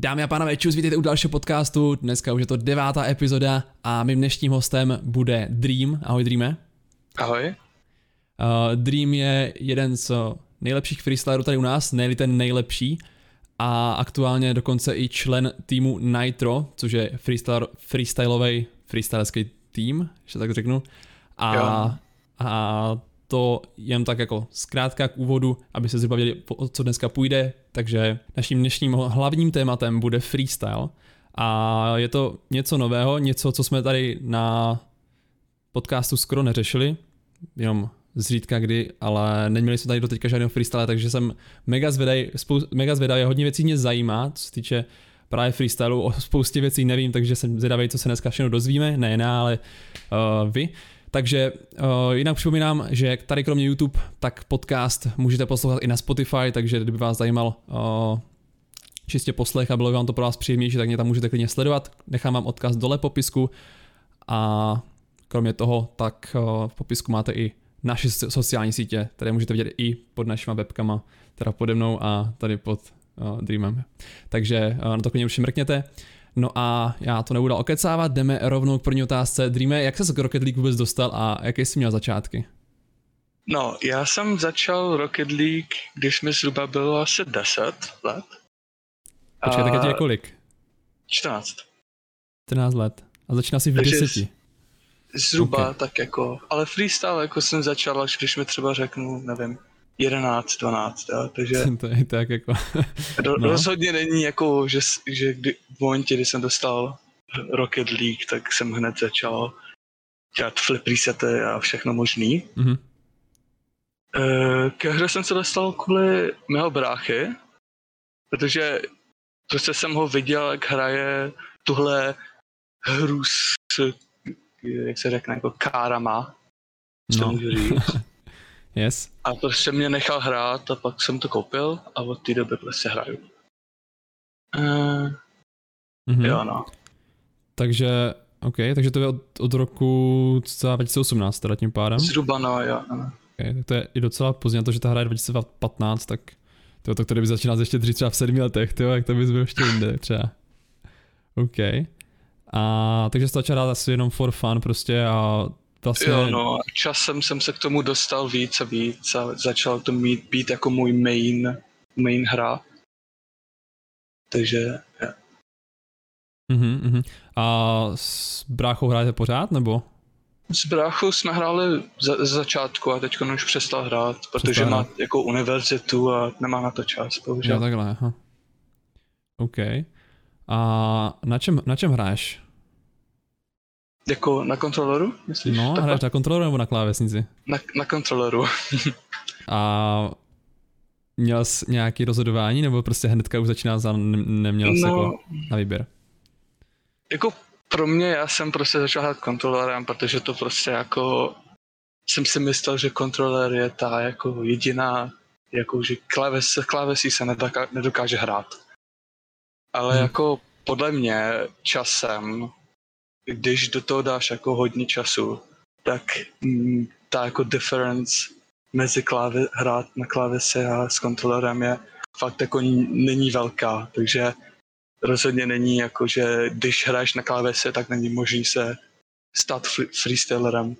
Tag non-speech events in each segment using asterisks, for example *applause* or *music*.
Dámy a pánové, čus, vítejte u dalšího podcastu. Dneska už je to devátá epizoda a mým dnešním hostem bude Dream. Ahoj Dreame. Ahoj. Uh, Dream je jeden z nejlepších freestylerů tady u nás, nejli ten nejlepší a aktuálně dokonce i člen týmu Nitro, což je freestyle, freestyleový, freestylerský tým, že tak řeknu. A, a to jen tak jako zkrátka k úvodu, aby se zhruba věděli, o co dneska půjde. Takže naším dnešním hlavním tématem bude freestyle. A je to něco nového, něco, co jsme tady na podcastu skoro neřešili, jenom zřídka kdy, ale neměli jsme tady do teďka žádného freestyle, takže jsem mega zvedavý, spou- mega zvedavý, hodně věcí mě zajímá, co se týče právě freestylu, o spoustě věcí nevím, takže jsem zvědavý, co se dneska všechno dozvíme, ne já, ale uh, vy. Takže uh, jinak připomínám, že tady kromě YouTube, tak podcast můžete poslouchat i na Spotify, takže kdyby vás zajímal uh, čistě poslech a bylo by vám to pro vás příjemnější, tak mě tam můžete klidně sledovat. Nechám vám odkaz dole popisku a kromě toho, tak uh, v popisku máte i naše sociální sítě, které můžete vidět i pod našimi webkama, teda pode mnou a tady pod uh, Dreamem. Takže uh, na to klidně určitě mrkněte. No a já to nebudu okecávat, jdeme rovnou k první otázce. Dreame, jak se k Rocket League vůbec dostal a jaké jsi měl začátky? No, já jsem začal Rocket League, když mi zhruba bylo asi 10 let. Počkej, tak je kolik? 14. 14 let. A začínal jsi v Takže 10. Zhruba okay. tak jako, ale freestyle jako jsem začal, až když mi třeba řeknu, nevím, 11, 12, jo, takže... *laughs* to je tak jako... *laughs* no. Rozhodně není jako, že, že kdy, v momentě, kdy jsem dostal Rocket League, tak jsem hned začal dělat flip resety a všechno možný. Mm-hmm. Ke hře jsem se dostal kvůli mého bráchy, protože prostě jsem ho viděl, jak hraje tuhle hru s, jak se řekne, jako kárama, no. *laughs* Yes. A prostě mě nechal hrát a pak jsem to koupil a od té doby prostě hraju. Uh, mm-hmm. Jo, no. Takže, OK, takže to je od, od roku 2018 teda tím pádem? Zhruba, no, jo. No. Okay, tak to je i docela pozdě, to, že ta hra je 2015, tak to, to který by začínal ještě dřív třeba v sedmi letech, tyjo, jak to bys byl ještě jinde třeba. OK. A takže jsi začal hrát asi jenom for fun prostě a Vlastně... Jo, no, časem jsem se k tomu dostal víc a víc a začal to mít být jako můj main, main hra. Takže, yeah. uh-huh, uh-huh. A s bráchou hrajete pořád, nebo? S bráchou jsme hráli za, začátku a teď už přestal hrát, protože přestal má jako univerzitu a nemá na to čas, bohužel. Jo, takhle, aha. OK. A na čem, na čem hraješ? Jako na kontroleru, myslíš? No, Takhle? hraješ na kontroleru nebo na klávesnici? Na, na kontroleru. *laughs* a měl jsi nějaký rozhodování, nebo prostě hnedka už začínal a neměl jsi no, jako na výběr? Jako pro mě, já jsem prostě začal hrát kontrolerem, protože to prostě jako jsem si myslel, že kontroler je ta jako jediná, jako že kláves, klávesí se nedokáže, nedokáže hrát. Ale hmm. jako podle mě časem když do toho dáš jako hodně času, tak mm, ta jako difference mezi kláve, hrát na klávese a s kontrolerem je fakt jako není velká, takže rozhodně není jako, že když hraješ na klávese, tak není možný se stát freestylerem.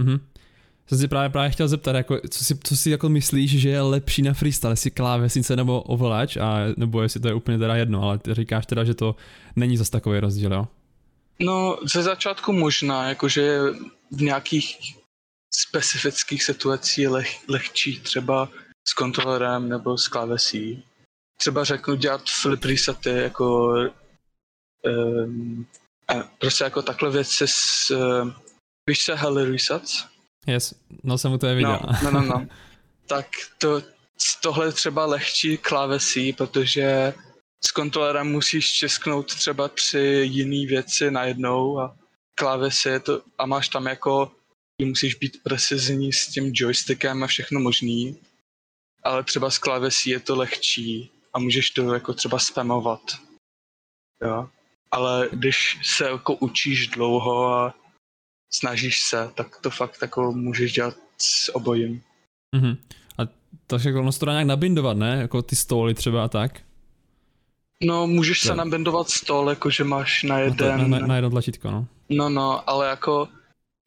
Mhm. Jsem si právě, právě chtěl zeptat, jako, co, si, co si jako myslíš, že je lepší na freestyle, jestli klávesnice nebo ovladač, a, nebo jestli to je úplně teda jedno, ale ty říkáš teda, že to není zase takový rozdíl, jo? No, ze začátku možná, jakože v nějakých specifických situacích leh, lehčí třeba s kontrolerem nebo s klávesí. Třeba řeknu dělat flip resety jako um, prostě jako takhle věci s uh, víš se Heli Resets? Yes, no jsem u toho viděl. No, no, no, no. *laughs* tak to, tohle je třeba lehčí klávesí, protože s kontrolerem musíš česknout třeba tři jiné věci najednou a klávesy je to, a máš tam jako, musíš být precizní s tím joystickem a všechno možný, ale třeba s klávesí je to lehčí a můžeš to jako třeba spamovat. Jo. Ale když se jako učíš dlouho a snažíš se, tak to fakt jako můžeš dělat s obojím. Mm-hmm. A takže ono se to dá nějak nabindovat, ne? Jako ty stoly třeba a tak? No, můžeš To- se nabendovat stol, jakože máš na Na, to, jeden... na, na, jedno tlačítko, no. No, no, ale jako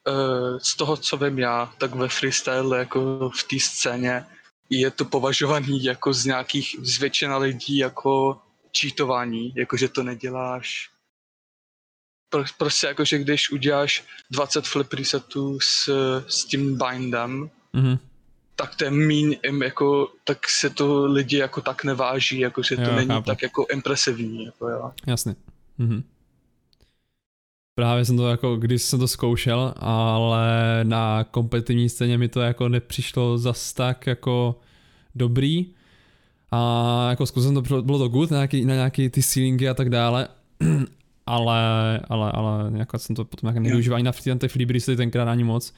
uh, z toho, co vím já, tak ve freestyle jako v té scéně je to považovaný jako z nějakých, z většina lidí jako cheatování, jakože to neděláš Pro, prostě jakože když uděláš 20 flip resetů s, s tím bindem, Mhm. Tak to je míň, jako, tak se to lidi jako tak neváží, jakože to Jo, není chápu. tak jako impresivní, jako jo. Jasně. Mhm. Právě jsem to jako, když jsem to zkoušel, ale na kompetitivní scéně mi to jako nepřišlo zas tak jako dobrý. A jako zkusil jsem to, bylo to good na nějaký, na nějaký ty ceilingy a tak dále, *clears throat* ale, ale, ale jako jsem to potom nějak nevyužíval ani na ty, ty flibristy tenkrát ani moc.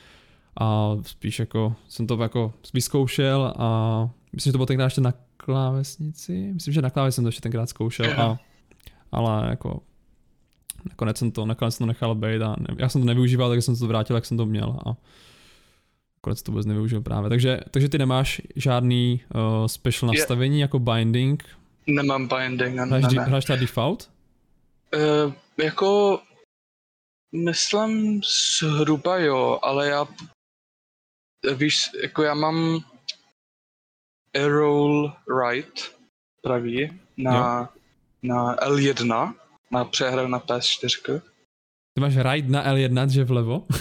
A spíš jako jsem to jako vyzkoušel a myslím, že to bylo tenkrát ještě na klávesnici. Myslím, že na klávě jsem to ještě tenkrát zkoušel a ale jako nakonec jsem to, nakonec jsem to nechal být a ne, já jsem to nevyužíval, tak jsem to vrátil, jak jsem to měl a nakonec to vůbec nevyužil právě. Takže, takže ty nemáš žádný uh, special Je- nastavení jako binding, Nemám binding, ne, hráš, ne, ne. hráš teda default? Uh, jako, myslím zhruba jo, ale já, víš, jako já mám arrow right pravý na, na L1, na přehru na PS4. Ty máš ride na L1, že vlevo? *laughs*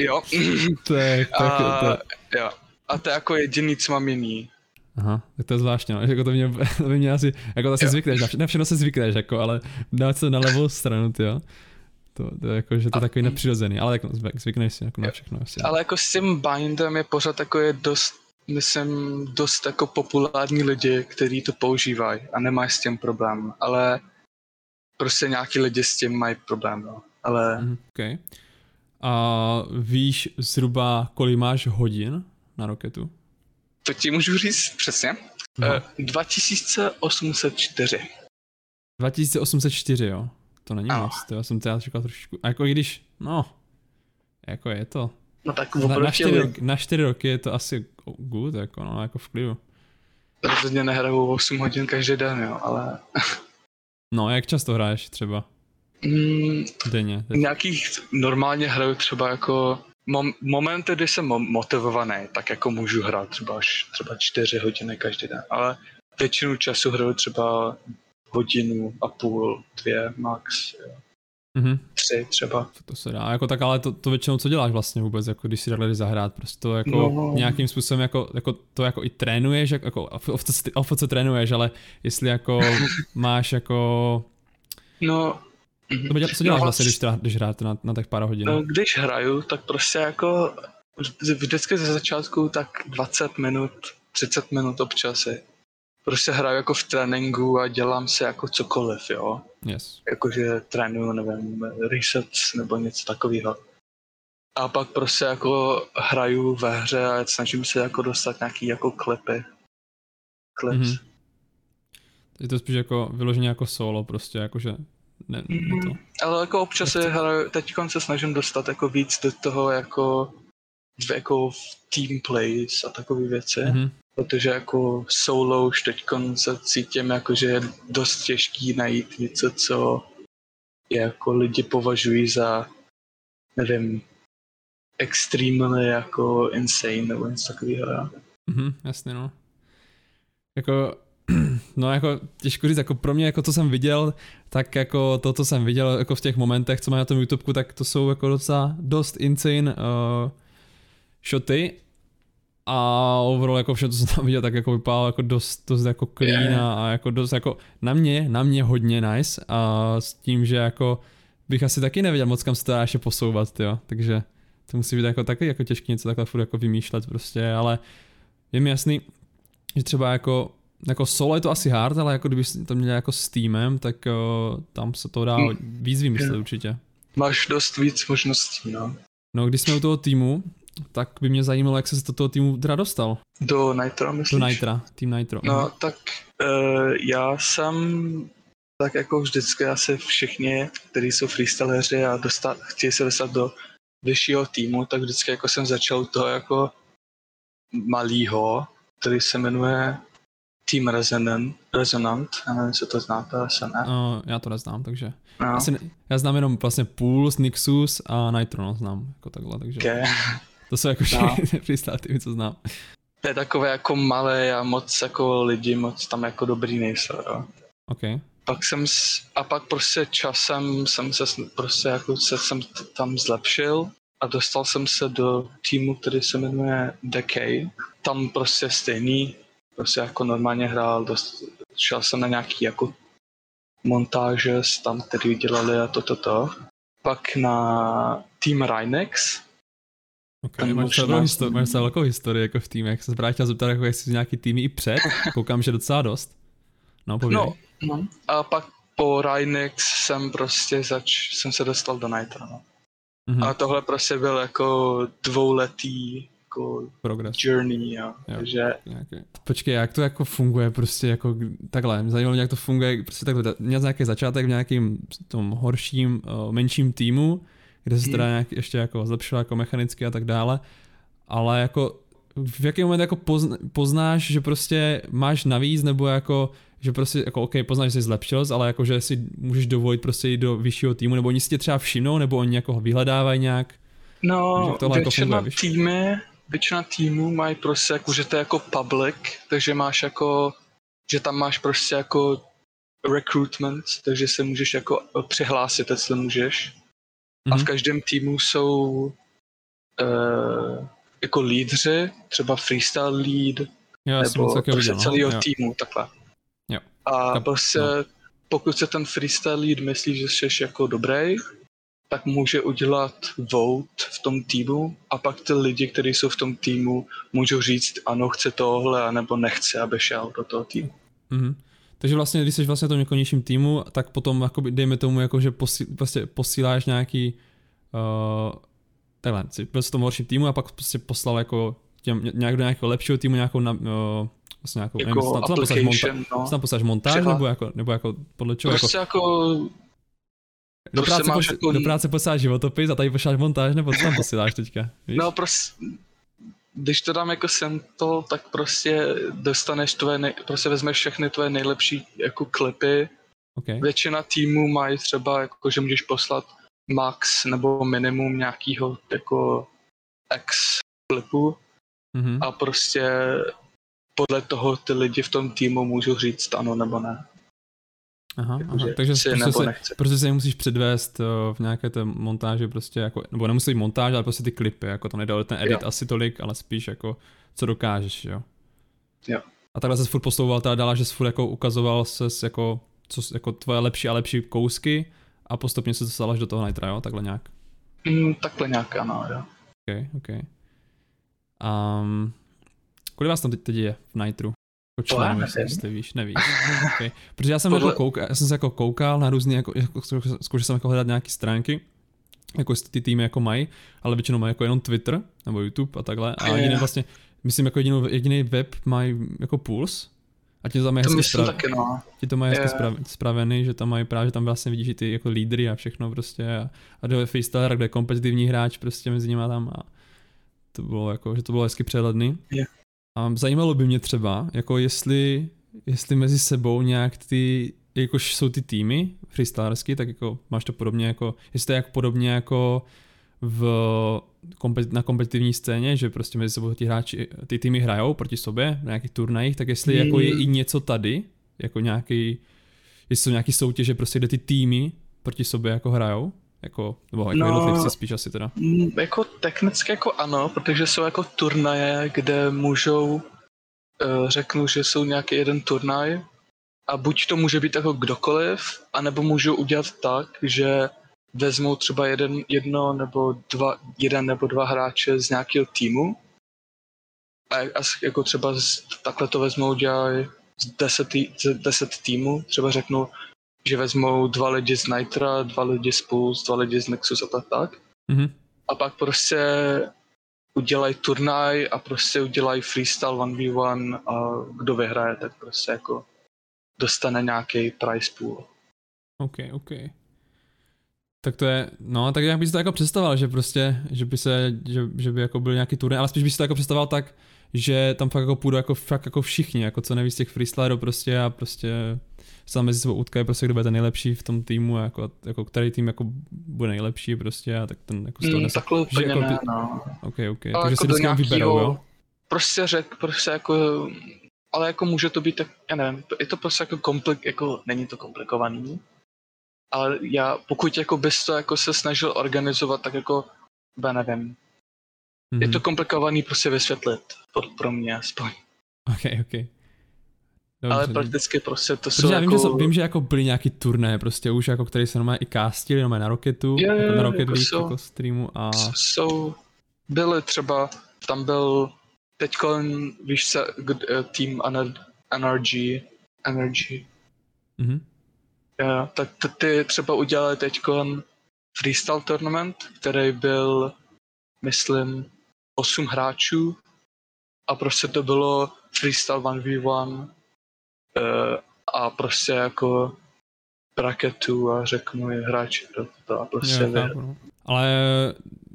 Jo. *laughs* to je, to A, to je, jo. A to je jako jediný, co mám jiný. Aha, tak to je zvláštně, no. jako to mě, to by mě asi, jako to si Jo. zvykneš, na, vše, na všechno se zvykneš, jako, ale dát se na levou stranu, ty jo. To, to je jako, že to je takový nepřirozený, ale zvyk- zvykneš si jako na všechno asi. Ale jako s tím bindem je pořád jako je dost, myslím, dost jako populární lidi, kteří to používají a nemají s tím problém, ale prostě nějaký lidi s tím mají problém, no. Ale Mhm, okay. A víš zhruba, kolik máš hodin na roketu? to ti můžu říct přesně. No. Eh, 2804. 2804, jo. To není Ano. moc, to já jsem teda čekal trošičku. A jako i když, no, jako je to. No tak Na, na, čtyři, roky, na čtyři roky je to asi good, jako no, jako v klidu. rozhodně nehraju 8 hodin každý den, jo, ale *laughs* No, jak často hraješ třeba mm, denně? nějakých normálně hraju třeba jako mom, momenty, kdy jsem mo- motivovaný, tak jako můžu hrát třeba až třeba 4 hodiny každý den, ale většinu času hraju třeba hodinu a půl, dvě max, jo, Mhm. tři třeba. To, to se dá, jako tak ale to, to většinou co děláš vlastně vůbec, jako když si takhle zahrát, prostě to jako No. nějakým způsobem jako, jako to jako i trénuješ, jako, jako of, co- trénuješ, ale jestli jako *laughs* máš jako, No, to dělá, co děláš No, vlastně, když, teda, když hrát na, na tak pár hodin? no, když hraju, tak prostě jako vždycky ze začátku tak 20 minut, 30 minut občas je. Prostě hraju jako v tréninku a dělám si jako cokoliv, jo. Yes. jakože trénuju, nevím, resets nebo něco takového. A pak prostě jako hraju ve hře a snažím se jako dostat nějaký jako klipy. Clips. Mhm. Je to spíš jako vyloženě jako solo prostě, jakože ne, ne to. Mm, ale jako občas se hraju, teď se snažím dostat jako víc do toho jako jako v team plays a takové věci, Mhm. protože jako solo už teď se cítím jako, že je dost těžký najít něco, co je jako lidi považují za, nevím, extremely jako insane nebo něco takového. Mhm, jasně no. Jako, *clears throat* no jako těžko říct, jako pro mě, jako co jsem viděl, tak jako to, co jsem viděl jako v těch momentech, co má na tom YouTubeku, tak to jsou jako docela dost insane uh, shoty a overall jako vše, co jsem tam viděl, tak jako vypadalo jako dost, dost jako clean a, a jako dost jako na mě, na mě hodně nice a s tím, že jako bych asi taky nevěděl moc kam se to dá ještě posouvat, jo, takže to musí být jako taky jako těžké něco takhle furt jako vymýšlet prostě, ale je mi jasný, že třeba jako, jako solo je to asi hard, ale jako kdyby to měl jako s týmem, tak uh, tam se to dá Hmm. víc vymyslet určitě. Máš dost víc možností, no. No, když jsme u toho týmu, tak by mě zajímalo, jak se do toho týmu teda dostal. Do Nitro, myslíš? Do Nitra, tým Nitro. No, tak uh, já jsem tak jako vždycky asi všichni, kteří jsou freestyleři a dostat, chtějí se dostat do vyššího týmu, tak vždycky jako jsem začal to jako malýho, který se jmenuje Team Resonant, Resonant, já nevím, jestli to znáte, asi ne. No, já to neznám, takže. No. Asi já znám jenom vlastně Pulse, Nixus a Nitro, no, znám jako takhle, takže. Okay. To jsou jako No. *laughs* týmy, co znám. To je takové jako malé a moc jako lidi moc tam jako dobrý nejsou, jo. OK. Pak jsem, a pak prostě časem jsem se prostě jako se jsem tam zlepšil a dostal jsem se do týmu, který se jmenuje Decay. Tam prostě stejný, prostě jako normálně hrál, dost, šel jsem na nějaký jako montáže tam, který dělali a to, to, to. Pak na Team Rhinex, OK, Ten máš celou, jsem- histo- máš celou velkou historii jako v týmech. Jsem se právě chtěl zeptat, jako jestli jsi nějaký týmy i před. *laughs* Koukám, že docela dost. No. No, no. A pak po Rhinex jsem prostě zač, jsem se dostal do Nitro, no. Mhm, A tohle prostě byl jako dvouletý jako progres. journey, jo. Jo. Takže Nějaký. Počkej, jak to jako funguje prostě jako takhle, mě zajímalo, jak to funguje, prostě takhle, měl jsi nějaký začátek v nějakým tom horším, menším týmu, kde se Hmm. teda nějak ještě jako zlepšil jako mechanicky a tak dále, ale jako v jaký moment jako pozn- poznáš, že prostě máš navíc, nebo jako, že prostě jako OK, poznáš, že jsi zlepšil, ale jako, že si můžeš dovolit prostě jít do vyššího týmu, nebo oni si tě třeba všimnou, nebo oni jako ho vyhledávají nějak. no, jako většina funguje, víš? týmy, většina týmů mají prostě jako, že to je jako public, takže máš jako, že tam máš prostě jako recruitment, takže se můžeš jako přihlásit, jestli můžeš. A v Mhm. každém týmu jsou uh, jako lídři, třeba freestyle lead, já nebo prostě viděl, no. celého Jo. týmu, takhle. Jo. A Kap- prostě no. pokud se ten freestyle lead myslí, že jsi jako dobrý, tak může udělat vote v tom týmu a pak ty lidi, kteří jsou v tom týmu, můžou říct, ano, chce tohle, anebo nechce, aby šel do toho týmu. Mhm. Takže vlastně, když jsi vlastně v tom jako nižším týmu, tak potom, jakoby, dejme tomu, jako, že posí, prostě posíláš nějaký, uh, takhle, jsi byl v tom horším týmu a pak prostě poslal jako těm, nějak do nějakého lepšího týmu nějakou, na, uh, vlastně nějakou, nevím, Jako co tam- posláš monta- no. tam montáž, nebo jako, nebo jako podle čeho, jako, Prostě jako, do, prostě práce máš pos, jako- do práce posíláš životopis a tady posíláš montáž, nebo co tam posíláš teďka, víš? no prostě, když to dám jako sample, tak prostě dostaneš tvoje, nej, prostě vezmeš všechny tvoje nejlepší jako klipy, okay. Většina týmů mají třeba, jako, že můžeš poslat max nebo minimum nějakého jako X klipu mhm. a prostě podle toho ty lidi v tom týmu můžou říct ano nebo ne. Aha, Jako, aha. že takže chci prostě nebo se, nechci. prostě se je musíš předvést uh, v nějaké té montáži prostě jako, nebo nemusí být montáž, ale prostě ty klipy, jako to nejde o ten edit Jo. asi tolik, ale spíš jako co dokážeš, jo. Jo. A takhle se furt posouval teda dál, že jsi furt jako ukazoval se jako, co, jako tvoje lepší a lepší kousky a postupně se dostal až do toho nitra, jo, takhle nějak. Mm, takhle nějak ano, jo. OK, OK. Um, kolik vás tam teď, teď je v nitru? Jako nevím. jestli víš, nevíš. *laughs* Okay. Protože já jsem, Podle- jako koukal, já jsem se jako koukal na různé, jako, jako, zkoušel jsem jako hledat nějaké stránky, jako jestli ty týmy jako mají, ale většinou mají jako jenom Twitter nebo YouTube a takhle. A jediný vlastně, myslím jako jedinou, jediný web mají jako Pulse, a ti to tam mají To hezky, sprav, taky no. ti to mají hezky sprav, spravený, že tam mají právě, že tam vlastně vidíš i ty jako lídry a všechno prostě a, a do freestyler, kde je kompetitivní hráč prostě mezi nimi tam a to bylo jako, že to bylo hezky přehledný. Jo. A zajímalo by mě třeba, jako jestli, jestli mezi sebou nějak ty, jakož jsou ty týmy freestylersky, tak jako máš to podobně jako, jestli to je jak podobně jako v, na kompetitivní scéně, že prostě mezi sebou ti hráči, ty týmy hrajou proti sobě na nějakých turnajích, tak jestli Mm. jako je i něco tady, jako nějaký, jestli jsou nějaký soutěže, prostě kde ty týmy proti sobě jako hrajou, jako, nebo jako No. jednotlivci spíš asi teda. Jako technicky jako ano, protože jsou jako turnaje, kde můžou, eh, řeknu, že jsou nějaký jeden turnaj a buď to může být jako kdokoliv, anebo můžou udělat tak, že vezmou třeba jeden, jedno nebo dva, jeden nebo dva hráče z nějakého týmu a, a jako třeba z, takhle to vezmou, dělají z deset, tý- z deset týmů, třeba řeknu, že vezmou dva lidi z Nitra, dva lidi z Pulse, dva lidi z Nexus a tak tak Mhm. a pak prostě udělají turnaj a prostě udělají freestyle 1v1 a kdo vyhraje, tak prostě jako dostane nějaký prize pool. OK, OK. Tak to je, no, tak jak bys to jako představoval, že prostě, že by se, že, že by jako byl nějaký turnaj, ale spíš bys to jako představoval tak, že tam fakt jako půjdu jako, fakt jako všichni, jako co neví z těch freestylerů prostě a prostě se mezi sebou utkají prostě, kdo bude ten nejlepší v tom týmu, jako, jako který tým jako bude nejlepší prostě a tak ten jako z toho mm, takhle úplně jako, ne, no. Ok, ok, ale takže jako si vždycky vyberou, jo? Prostě řek, prostě jako, ale jako může to být tak, já nevím, je to prostě jako komplik, jako není to komplikovaný, ale já, pokud jako bys to jako se snažil organizovat, tak jako, já nevím, mm-hmm. je mhm. to komplikovaný prostě vysvětlit, pro, pro mě aspoň. Ok, ok. Dobře, ale prakticky prostě to jsou já vím, jako... že, vím, že jako byly nějaký turné prostě už jako, který se normálně i castili, normálně na Roketu, je, jako na Rocket jako League, jsou, jako streamu a... Jsou, byly třeba, tam byl teďko, víš se, uh, Team Energy, Energy, mm-hmm. yeah, tak ty třeba udělali teďko freestyle tournament, který byl, myslím, 8 hráčů a prostě to bylo freestyle 1v1 Eh, a prostě jako raketu a řeknu je hráči pro to a prostě jo, chápu, no. Ale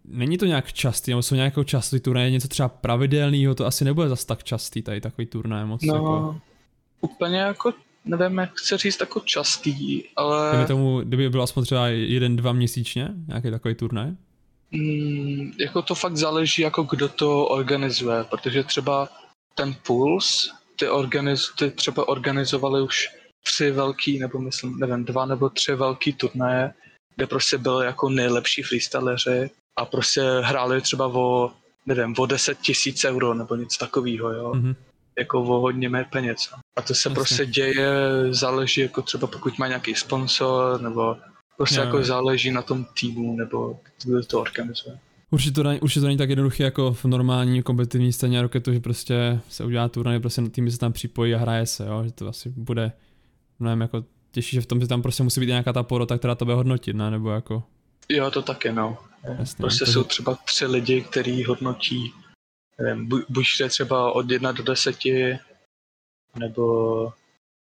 není to nějak častý, nebo jsou nějakou častý turnaje, něco třeba pravidelného, to asi nebude zas tak častý tady takový turnaj moc. No, jako... úplně jako, nevím, jak chci říct jako častý, ale... Kdyby tomu, kdyby bylo aspoň třeba jeden, dva měsíčně, nějaký takový turnaj? Mm, jako to fakt záleží, jako kdo to organizuje, protože třeba ten Puls, ty, organiz, ty třeba organizovali už tři velký, nebo myslím, nevím, dva nebo tři velký turnaje, kde prostě byli jako nejlepší freestyleři a prostě hráli třeba o, nevím, o 10 tisíc euro nebo něco takového, jo. Mm-hmm. Jako o hodně mé peněz. A to se Jasně. prostě děje, záleží jako třeba pokud má nějaký sponsor, nebo prostě jo, jako jo. záleží na tom týmu, nebo kdo to organizuje. Určitě to, není, určitě to není tak jednoduché jako v normální kompetitivní scéně Rocketu, že prostě se udělá turnaj, prostě na tým se tam připojí a hraje se, jo? že to asi bude mnohem jako těžší, že v tom, že tam prostě musí být nějaká ta porota, která to bude hodnotit, ne? nebo jako... Jo, to taky, no. Jasně, prostě jsou třeba tři lidi, kteří hodnotí, nevím, buď je třeba od jedna do deseti, nebo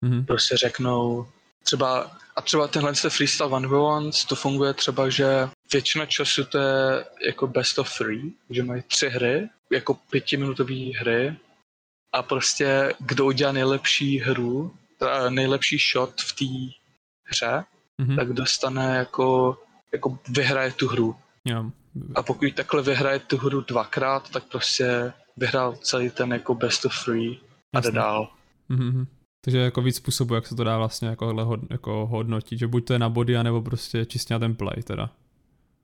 mm-hmm. prostě řeknou, třeba, a třeba tenhle freestyle one one to funguje třeba, že většina času to je jako best of three, že mají tři hry, jako pětiminutové hry a prostě kdo udělá nejlepší hru, nejlepší shot v té hře, mm-hmm. tak dostane jako, jako vyhraje tu hru. Yeah. A pokud takhle vyhraje tu hru dvakrát, tak prostě vyhrál celý ten jako best of three a jde dál. Mm-hmm. Takže jako víc způsobů, jak se to dá vlastně jako, jako hodnotit, že buď to je na body, anebo prostě čistě na ten play teda.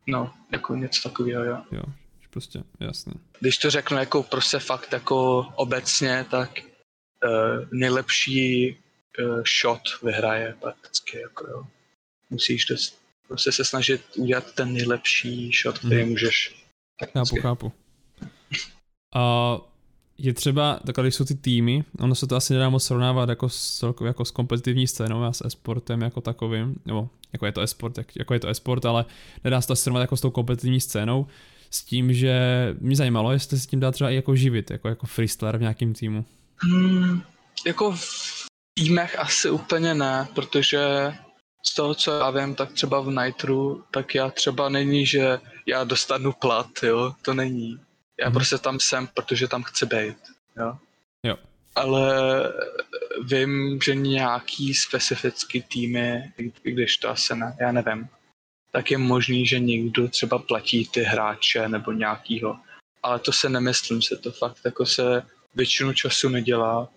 No, jako něco takového, jo. Jo, prostě, jasně. Když to řeknu jako prostě fakt jako obecně, tak uh, nejlepší uh, shot vyhraje prakticky, jako jo. Musíš dost, prostě se snažit udělat ten nejlepší shot, který hmm. můžeš. Chápu, chápu. *laughs* A je třeba, takhle když jsou ty týmy, ono se to asi nedá moc srovnávat jako s, jako s kompetitivní scénou a s esportem jako takovým, nebo jako je to esport, jako je to esport, ale nedá se to srovnat jako s tou kompetitivní scénou, s tím, že mě zajímalo, jestli se tím dá třeba i jako živit, jako, jako freestyler v nějakém týmu. Hmm, jako v týmech asi úplně ne, protože z toho, co já vím, tak třeba v Nitru, tak já třeba není, že já dostanu plat, jo, to není. Já hmm. prostě tam jsem, protože tam chci být, jo. Jo. Ale vím, že nějaký specifický týmy, když to asi ne, já nevím, tak je možný, že někdo třeba platí ty hráče nebo nějakýho. Ale to se nemyslím, se to fakt jako se většinu času nedělá.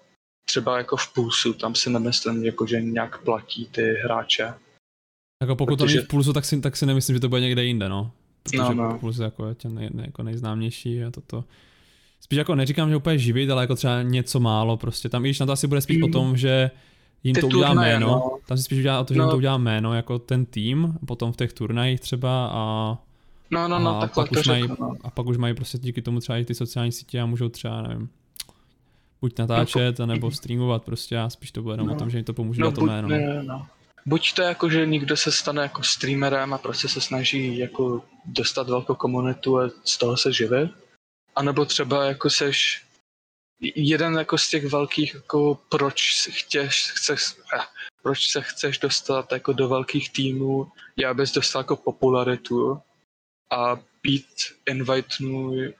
Třeba jako v Pulsu, tam si nemyslím, jako, že nějak platí ty hráče. Jako pokud Protože... to není v Pulsu, tak si, tak si nemyslím, že to bude někde jinde, no. Protože no, no. Puls jako je tě nej, jako nejznámější a toto. Spíš jako neříkám, že úplně živit, ale jako třeba něco málo prostě. Tam, když na to asi bude spíš mm. o tom, že jim Ty to udělá turnaje, jméno. No. Tam si spíš udělá o to, že no. jim to udělá jméno, jako ten tým, potom v těch turnajích třeba a No, no, no, a pak už mají, no. A pak už mají prostě díky tomu třeba i ty sociální sítě a můžou třeba, nevím, buď natáčet, no, nebo streamovat prostě a spíš to bude jenom no. o tom, že jim to pomůže no, to jméno. Ne, no. Buď to jako, že někdo se stane jako streamerem a prostě se snaží jako dostat velkou komunitu a z toho se živit, anebo třeba jako seš jeden jako z těch velkých, jako proč chceš, chceš, eh, proč se chceš dostat jako do velkých týmů, je abys dostal jako popularitu a být invite,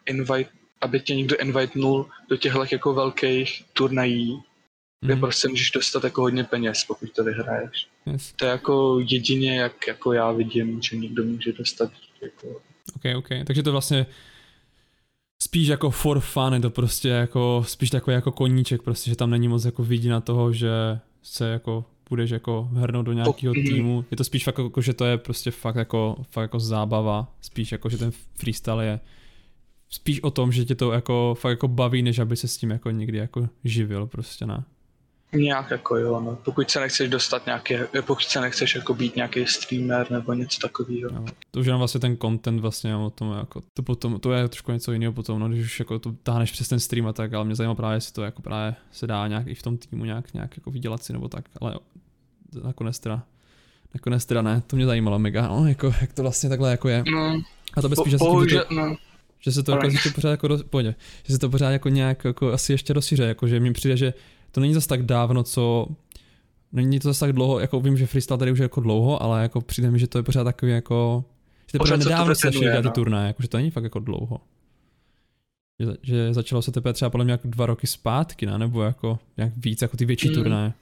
invite aby tě někdo invitenul do těchto jako velkých turnají, kde mm. prostě můžeš dostat jako hodně peněz, pokud to vyhraješ. Yes. To je jako jedině, jak jako já vidím, že někdo může dostat jako... Ok, ok, takže to vlastně spíš jako for fun, je to prostě jako spíš takový jako koníček, prostě, že tam není moc jako na toho, že se jako budeš jako hrnout do nějakého týmu. Je to spíš fakt jako, že to je prostě fakt jako, fakt jako zábava, spíš jako, že ten freestyle je spíš o tom, že tě to jako fakt jako baví, než aby se s tím jako někdy jako živil prostě, ne? Nějak jako jo, no. Pokud se nechceš dostat nějaké, pokud se nechceš jako být nějaký streamer nebo něco takového. No, to už jenom vlastně ten content vlastně o tom jako, to potom, to je trošku něco jiného potom, no, když už jako to táhneš přes ten stream a tak, ale mě zajímá právě, jestli to jako právě se dá nějak i v tom týmu nějak, nějak jako vydělat si nebo tak, ale nakonec teda, nakonec teda ne, to mě zajímalo mega, no, jako, jak to vlastně takhle jako je. No, a to by spíš po, asi to, no. že se to jako, pořád jako, že se to pořád jako nějak jako asi ještě rozšíře, jako že mi přijde, že to není zase tak dávno, co Není to zase tak dlouho, jako vím, že freestyle tady už je jako dlouho, ale jako přijde mi, že to je pořád takový jako, že to pořád nedávno se začali dělat ty no. turnaje, jako, že to není fakt jako dlouho. Že, že začalo se teprve třeba podle mě jako dva roky zpátky, ne? nebo jako nějak víc, jako ty větší mm. turnaje.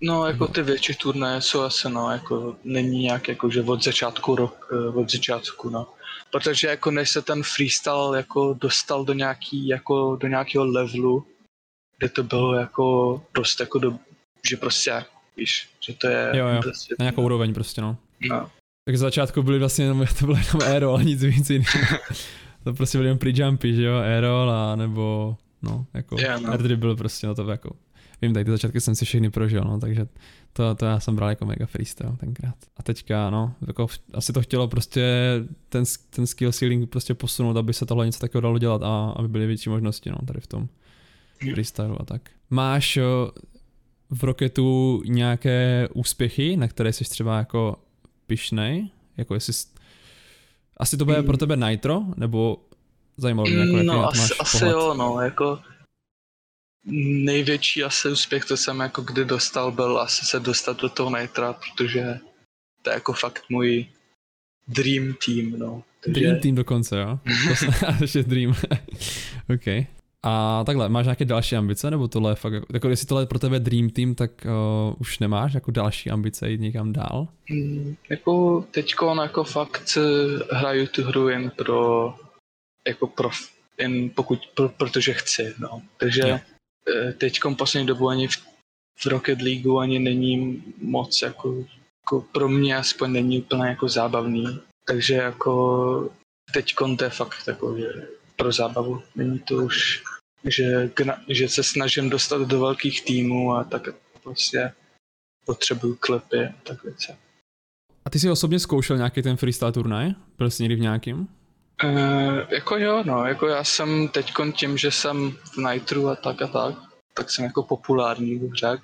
No, jako ty větší turnaje jsou asi, no, jako není nějak jako, že od začátku rok, eh, od začátku, no. Protože jako než se ten freestyle jako dostal do nějaký, jako do nějakého levelu, kde to bylo jako dost jako do, že prostě, víš, že to je... Jo, jo, prostě, na nějakou úroveň prostě, no. no. Tak z začátku byly vlastně jenom, *laughs* to bylo jenom aero, ale nic víc *laughs* to prostě byly jenom pre-jumpy, že jo, aero a nebo, no, jako yeah, no. byl prostě, no to jako, vím, tak ty začátky jsem si všechny prožil, no, takže to, to já jsem bral jako mega freestyle tenkrát. A teďka, no, jako asi to chtělo prostě ten, ten skill ceiling prostě posunout, aby se tohle něco takového dalo dělat a aby byly větší možnosti, no, tady v tom freestyle a tak. Máš v Rocketu nějaké úspěchy, na které jsi třeba jako pišnej? Jako jestli... Asi to bude pro tebe Nitro, nebo zajímalo mě, jako, no, asi, asi jo, no, jako největší asi úspěch, to jsem jako kdy dostal, byl asi se dostat do toho Nitra, protože to je jako fakt můj dream team, no. Takže... Dream team dokonce, jo? *laughs* *laughs* Ještě dream. *laughs* OK. A takhle, máš nějaké další ambice, nebo tohle je fakt, jako jestli tohle je pro tebe Dream Team, tak uh, už nemáš jako další ambice jít někam dál? Mm, jako teďko jako fakt hraju tu hru jen pro, jako pro, jen pokud, pro, protože chci, no. Takže yeah. teďko poslední dobu ani v, v Rocket League ani není moc jako, jako pro mě aspoň není úplně jako zábavný. Takže jako teďkon to je fakt jako, že pro zábavu. Není to už, že, že se snažím dostat do velkých týmů a tak prostě potřebuju klepy a tak věci. A ty jsi osobně zkoušel nějaký ten freestyle turnaj? Byl jsi někdy v nějakým? Uh, jako jo, no, jako já jsem teď tím, že jsem v Nitru a tak a tak, tak jsem jako populární, bych řekl.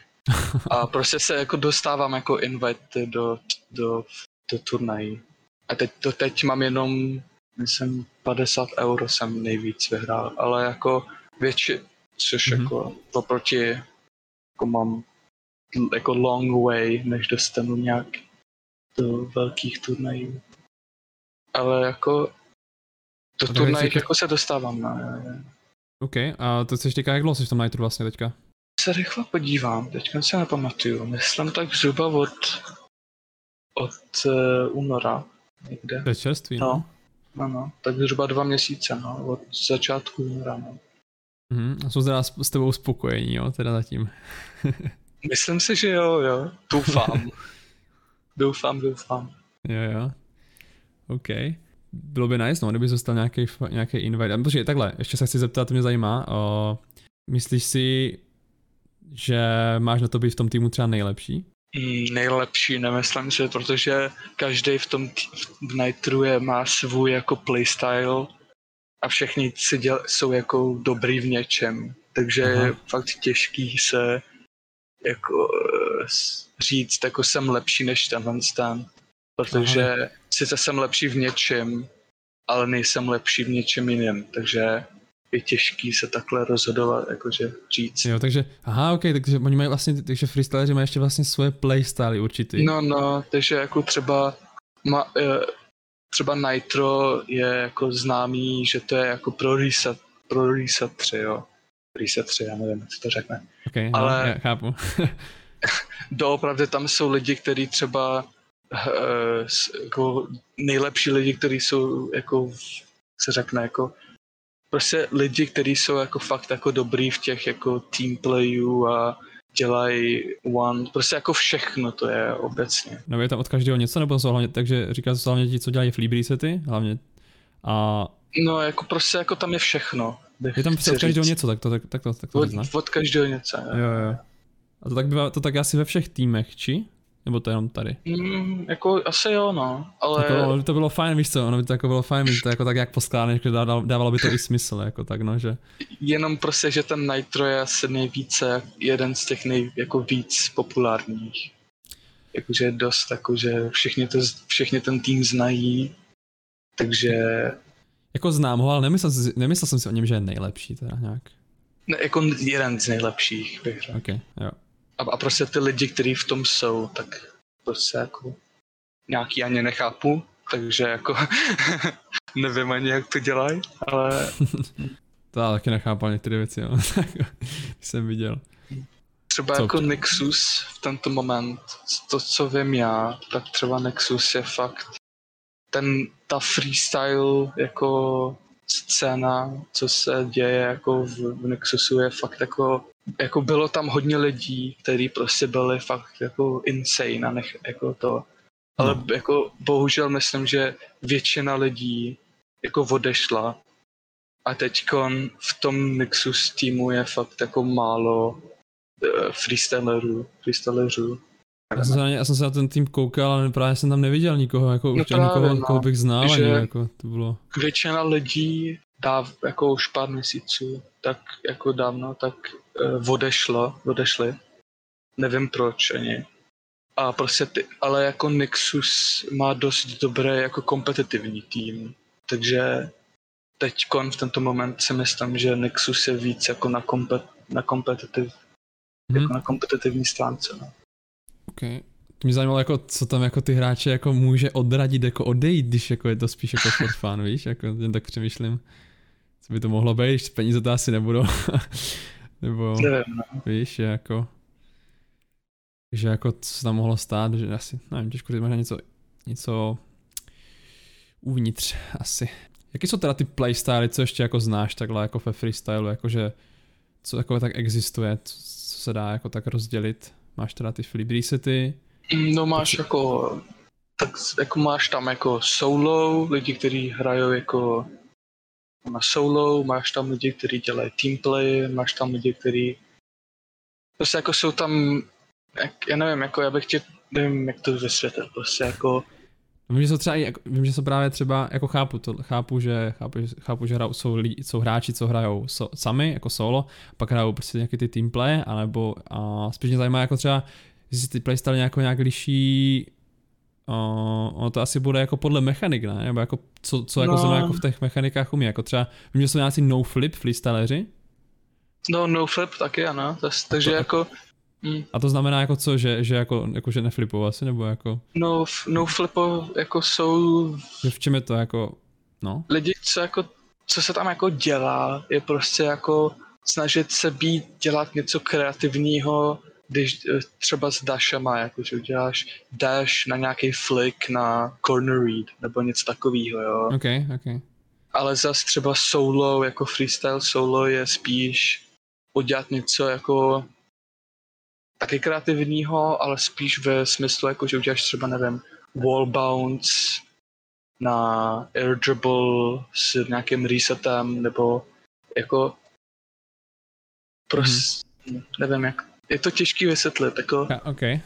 A prostě se jako dostávám jako invite do, do, do turnají. A teď, to teď mám jenom myslím 50 euro jsem nejvíc vyhrál, ale jako větši, což mm-hmm. jako oproti jako mám jako long way, než dostanu nějak do velkých turnajů. Ale jako do turnajů jako se dostávám na... No, OK, a to chceš říká, jak dlouho jsi v tom Nitru vlastně teďka? Se rychle podívám, teďka se nepamatuju. Myslím tak zhruba od, od uh, února někde. To je čerství, no. no. Ano, tak zhruba dva měsíce, no, od začátku února, no. Mm, a jsou teda s, tebou spokojení, jo, teda zatím. *laughs* Myslím si, že jo, jo, doufám. *laughs* doufám, doufám. Jo, jo. OK. Bylo by nice, no, kdyby zůstal nějaký, nějaký invite. Protože takhle, ještě se chci zeptat, to mě zajímá. O, myslíš si, že máš na to být v tom týmu třeba nejlepší? nejlepší, nemyslím si, protože každý v tom v Nitru je, má svůj jako playstyle a všichni si děl, jsou jako dobrý v něčem. Takže Aha. je fakt těžký se jako eh, říct, jako jsem lepší než tenhle stan. Protože Aha. sice jsem lepší v něčem, ale nejsem lepší v něčem jiném. Takže je těžký se takhle rozhodovat, jakože říct. Jo, takže, aha, ok, takže oni mají vlastně, takže freestyleri mají ještě vlastně svoje playstyle určitý. No, no, takže jako třeba ma, e, třeba Nitro je jako známý, že to je jako pro reset, pro reset 3, jo. Reset 3, já nevím, co to řekne. Okay, no, Ale já chápu. *laughs* doopravdy tam jsou lidi, kteří třeba uh, jako nejlepší lidi, kteří jsou jako se řekne jako prostě lidi, kteří jsou jako fakt jako dobrý v těch jako team playů a dělají one, prostě jako všechno to je obecně. No je tam od každého něco, nebo jsou hlavně, takže říká se hlavně ti, co dělají flip resety, hlavně a... No jako prostě jako tam je všechno. Je tam prostě od každého něco, tak to, tak, tak to, tak to od, od každého něco, jo. jo, jo. A to tak bývá, to tak asi ve všech týmech, či? Nebo to jenom tady? Mm, jako asi jo, no, ale... Jako, to bylo fajn, víš co, ono by to jako bylo fajn, to jako tak jak poskládáš, dávalo by to i smysl, jako tak no, že... Jenom prostě, že ten Nitro je asi nejvíce, jeden z těch nej, jako víc populárních. Jakože je dost jako, že všichni, to, všichni ten tým znají, takže... Jako znám ho, ale nemyslel, nemyslel jsem si o něm, že je nejlepší teda nějak. Ne, jako jeden z nejlepších bych řekl. Okay, jo a, a prostě ty lidi, kteří v tom jsou, tak prostě jako nějaký ani nechápu, takže jako *laughs* nevím ani, jak to dělají, ale... *laughs* to já taky nechápu některé věci, *laughs* jo. jsem viděl. Třeba co? jako Nexus v tento moment, to, co vím já, tak třeba Nexus je fakt ten, ta freestyle jako scéna, co se děje jako v, v Nexusu je fakt jako jako bylo tam hodně lidí, kteří prostě byli fakt jako insane a nech, jako to. Ale no. jako bohužel myslím, že většina lidí jako odešla a teď v tom Nexus týmu je fakt jako málo uh, freestylerů, freestylerů. Já jsem, se na, já jsem se na ten tým koukal, ale právě jsem tam neviděl nikoho, jako no právě, nikoho, no, koho bych znal, ani, jako to bylo. Většina lidí dá jako už pár měsíců, tak jako dávno, tak uh, odešlo, odešli. Nevím proč ani. A prostě ty, ale jako Nexus má dost dobré jako kompetitivní tým, takže teď v tento moment si myslím, že Nexus je víc jako na, kompet, na kompetitiv, hmm. jako na kompetitivní stránce. No. Okay. Mě zajímalo, jako, co tam jako ty hráče jako může odradit, jako odejít, když jako je to spíš jako for fun, *laughs* víš, jako jen tak přemýšlím, co by to mohlo být, peníze to asi nebudou. *laughs* Nebo, Nevím, no. víš, jako, že jako co se tam mohlo stát, že asi, nevím, těžko říct, možná něco, něco uvnitř asi. Jaký jsou teda ty playstyly, co ještě jako znáš takhle jako ve freestylu, jakože co jako tak existuje, co, co se dá jako tak rozdělit? Máš teda ty flip resety? No máš jako, tak jako máš tam jako solo, lidi, kteří hrajou jako na solo, máš tam lidi, kteří dělají teamplay, máš tam lidi, kteří prostě jako jsou tam, jak, já nevím, jako já bych tě, nevím, jak to vysvětlit, prostě jako Vím, že jsou třeba, jako, vím, že jsou právě třeba, jako chápu to, chápu, že, chápu, chápu, že hrajou, jsou, lidi, jsou hráči, co hrajou so, sami, jako solo, pak hrajou prostě nějaký ty teamplay, anebo a spíš mě zajímá jako třeba, jestli ty playstyle nějak, nějak liší Uh, ono to asi bude jako podle mechanik, ne? Nebo jako co, co jako no. jako v těch mechanikách umí, jako třeba, vím, že jsou nějací no flip freestyleři? No, no flip taky, ano, takže to, jako... Mm. A to znamená jako co, že, že jako, jako že neflipou asi, nebo jako... No, no flipo jako jsou... Že v čem je to jako, no? Lidi, co jako, co se tam jako dělá, je prostě jako snažit se být, dělat něco kreativního, když eh, třeba s dashama, jako že uděláš dash na nějaký flick na corner read, nebo něco takového, jo. Okay, okay. Ale zas třeba solo, jako freestyle solo je spíš udělat něco jako taky kreativního, ale spíš ve smyslu, jako že uděláš třeba, nevím, wall bounce na air dribble s nějakým resetem, nebo jako prostě, mm-hmm. nevím jak, je to těžký vysvětlit, jako... Ja, okay.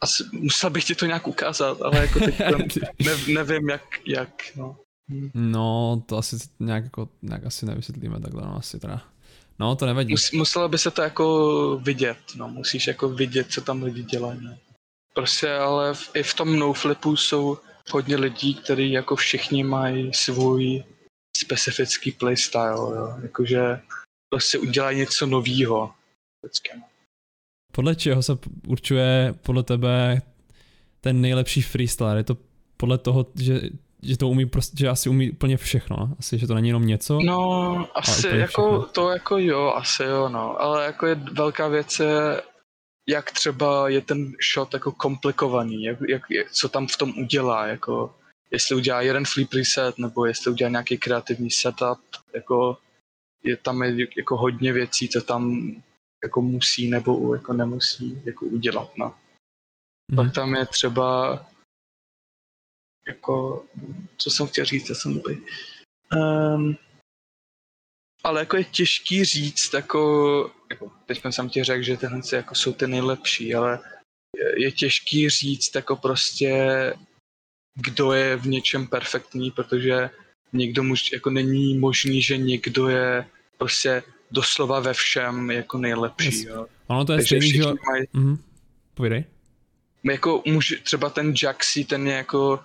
Asi musel bych ti to nějak ukázat, ale jako teď *laughs* ne, nevím jak, jak, no. Hm. No, to asi nějak jako, nějak asi nevysvětlíme takhle, no asi teda. No, to nevadí. Mus, muselo by se to jako vidět, no, musíš jako vidět, co tam lidi dělají, no. Prostě ale v, i v tom noflipu jsou hodně lidí, kteří jako všichni mají svůj specifický playstyle, jo. Jakože prostě udělají něco novýho. No. Podle čeho se určuje podle tebe ten nejlepší freestyle? Je to podle toho, že, že to umí prostě, že asi umí úplně všechno, no? asi, že to není jenom něco? No, asi jako, všechno. to jako jo, asi jo, no, ale jako je velká věc je, jak třeba je ten shot jako komplikovaný, jak, jak, co tam v tom udělá, jako jestli udělá jeden flip reset, nebo jestli udělá nějaký kreativní setup, jako je tam je, jako hodně věcí, co tam jako musí nebo jako nemusí jako udělat, no. Mhm. Pak tam je třeba jako, co jsem chtěl říct, já jsem. Um, ale jako je těžký říct, jako, jako teď jsem ti řekl, že tyhle jako jsou ty nejlepší, ale je, je těžký říct jako prostě, kdo je v něčem perfektní, protože někdo muž, jako není možný, že někdo je prostě doslova ve všem jako nejlepší. Yes. Jo. Ono to je Takže stejný, že mají Mhm. Povídej. jako muž, třeba ten Jaxi, ten je jako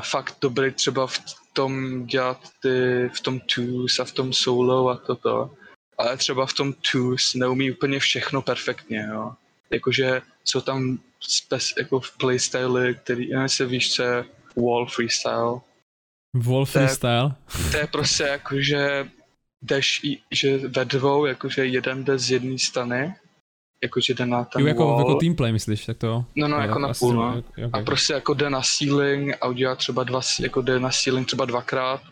fakt dobrý třeba v tom dělat ty, v tom twos a v tom solo a toto. Ale třeba v tom twos neumí úplně všechno perfektně, jo. Jakože jsou tam spes, jako v playstyle, který, já nevím, jestli víš, co je wall freestyle. Wall To je- freestyle. To je prostě jako, že jdeš, že ve dvou, jakože jeden jde z jedné strany, jakože jde na ten Jo, jako, wall. jako teamplay myslíš, tak to. No, no, Jo, jako na půl, no. A prostě jako jde na ceiling a udělá třeba dva, jako jde na ceiling třeba dvakrát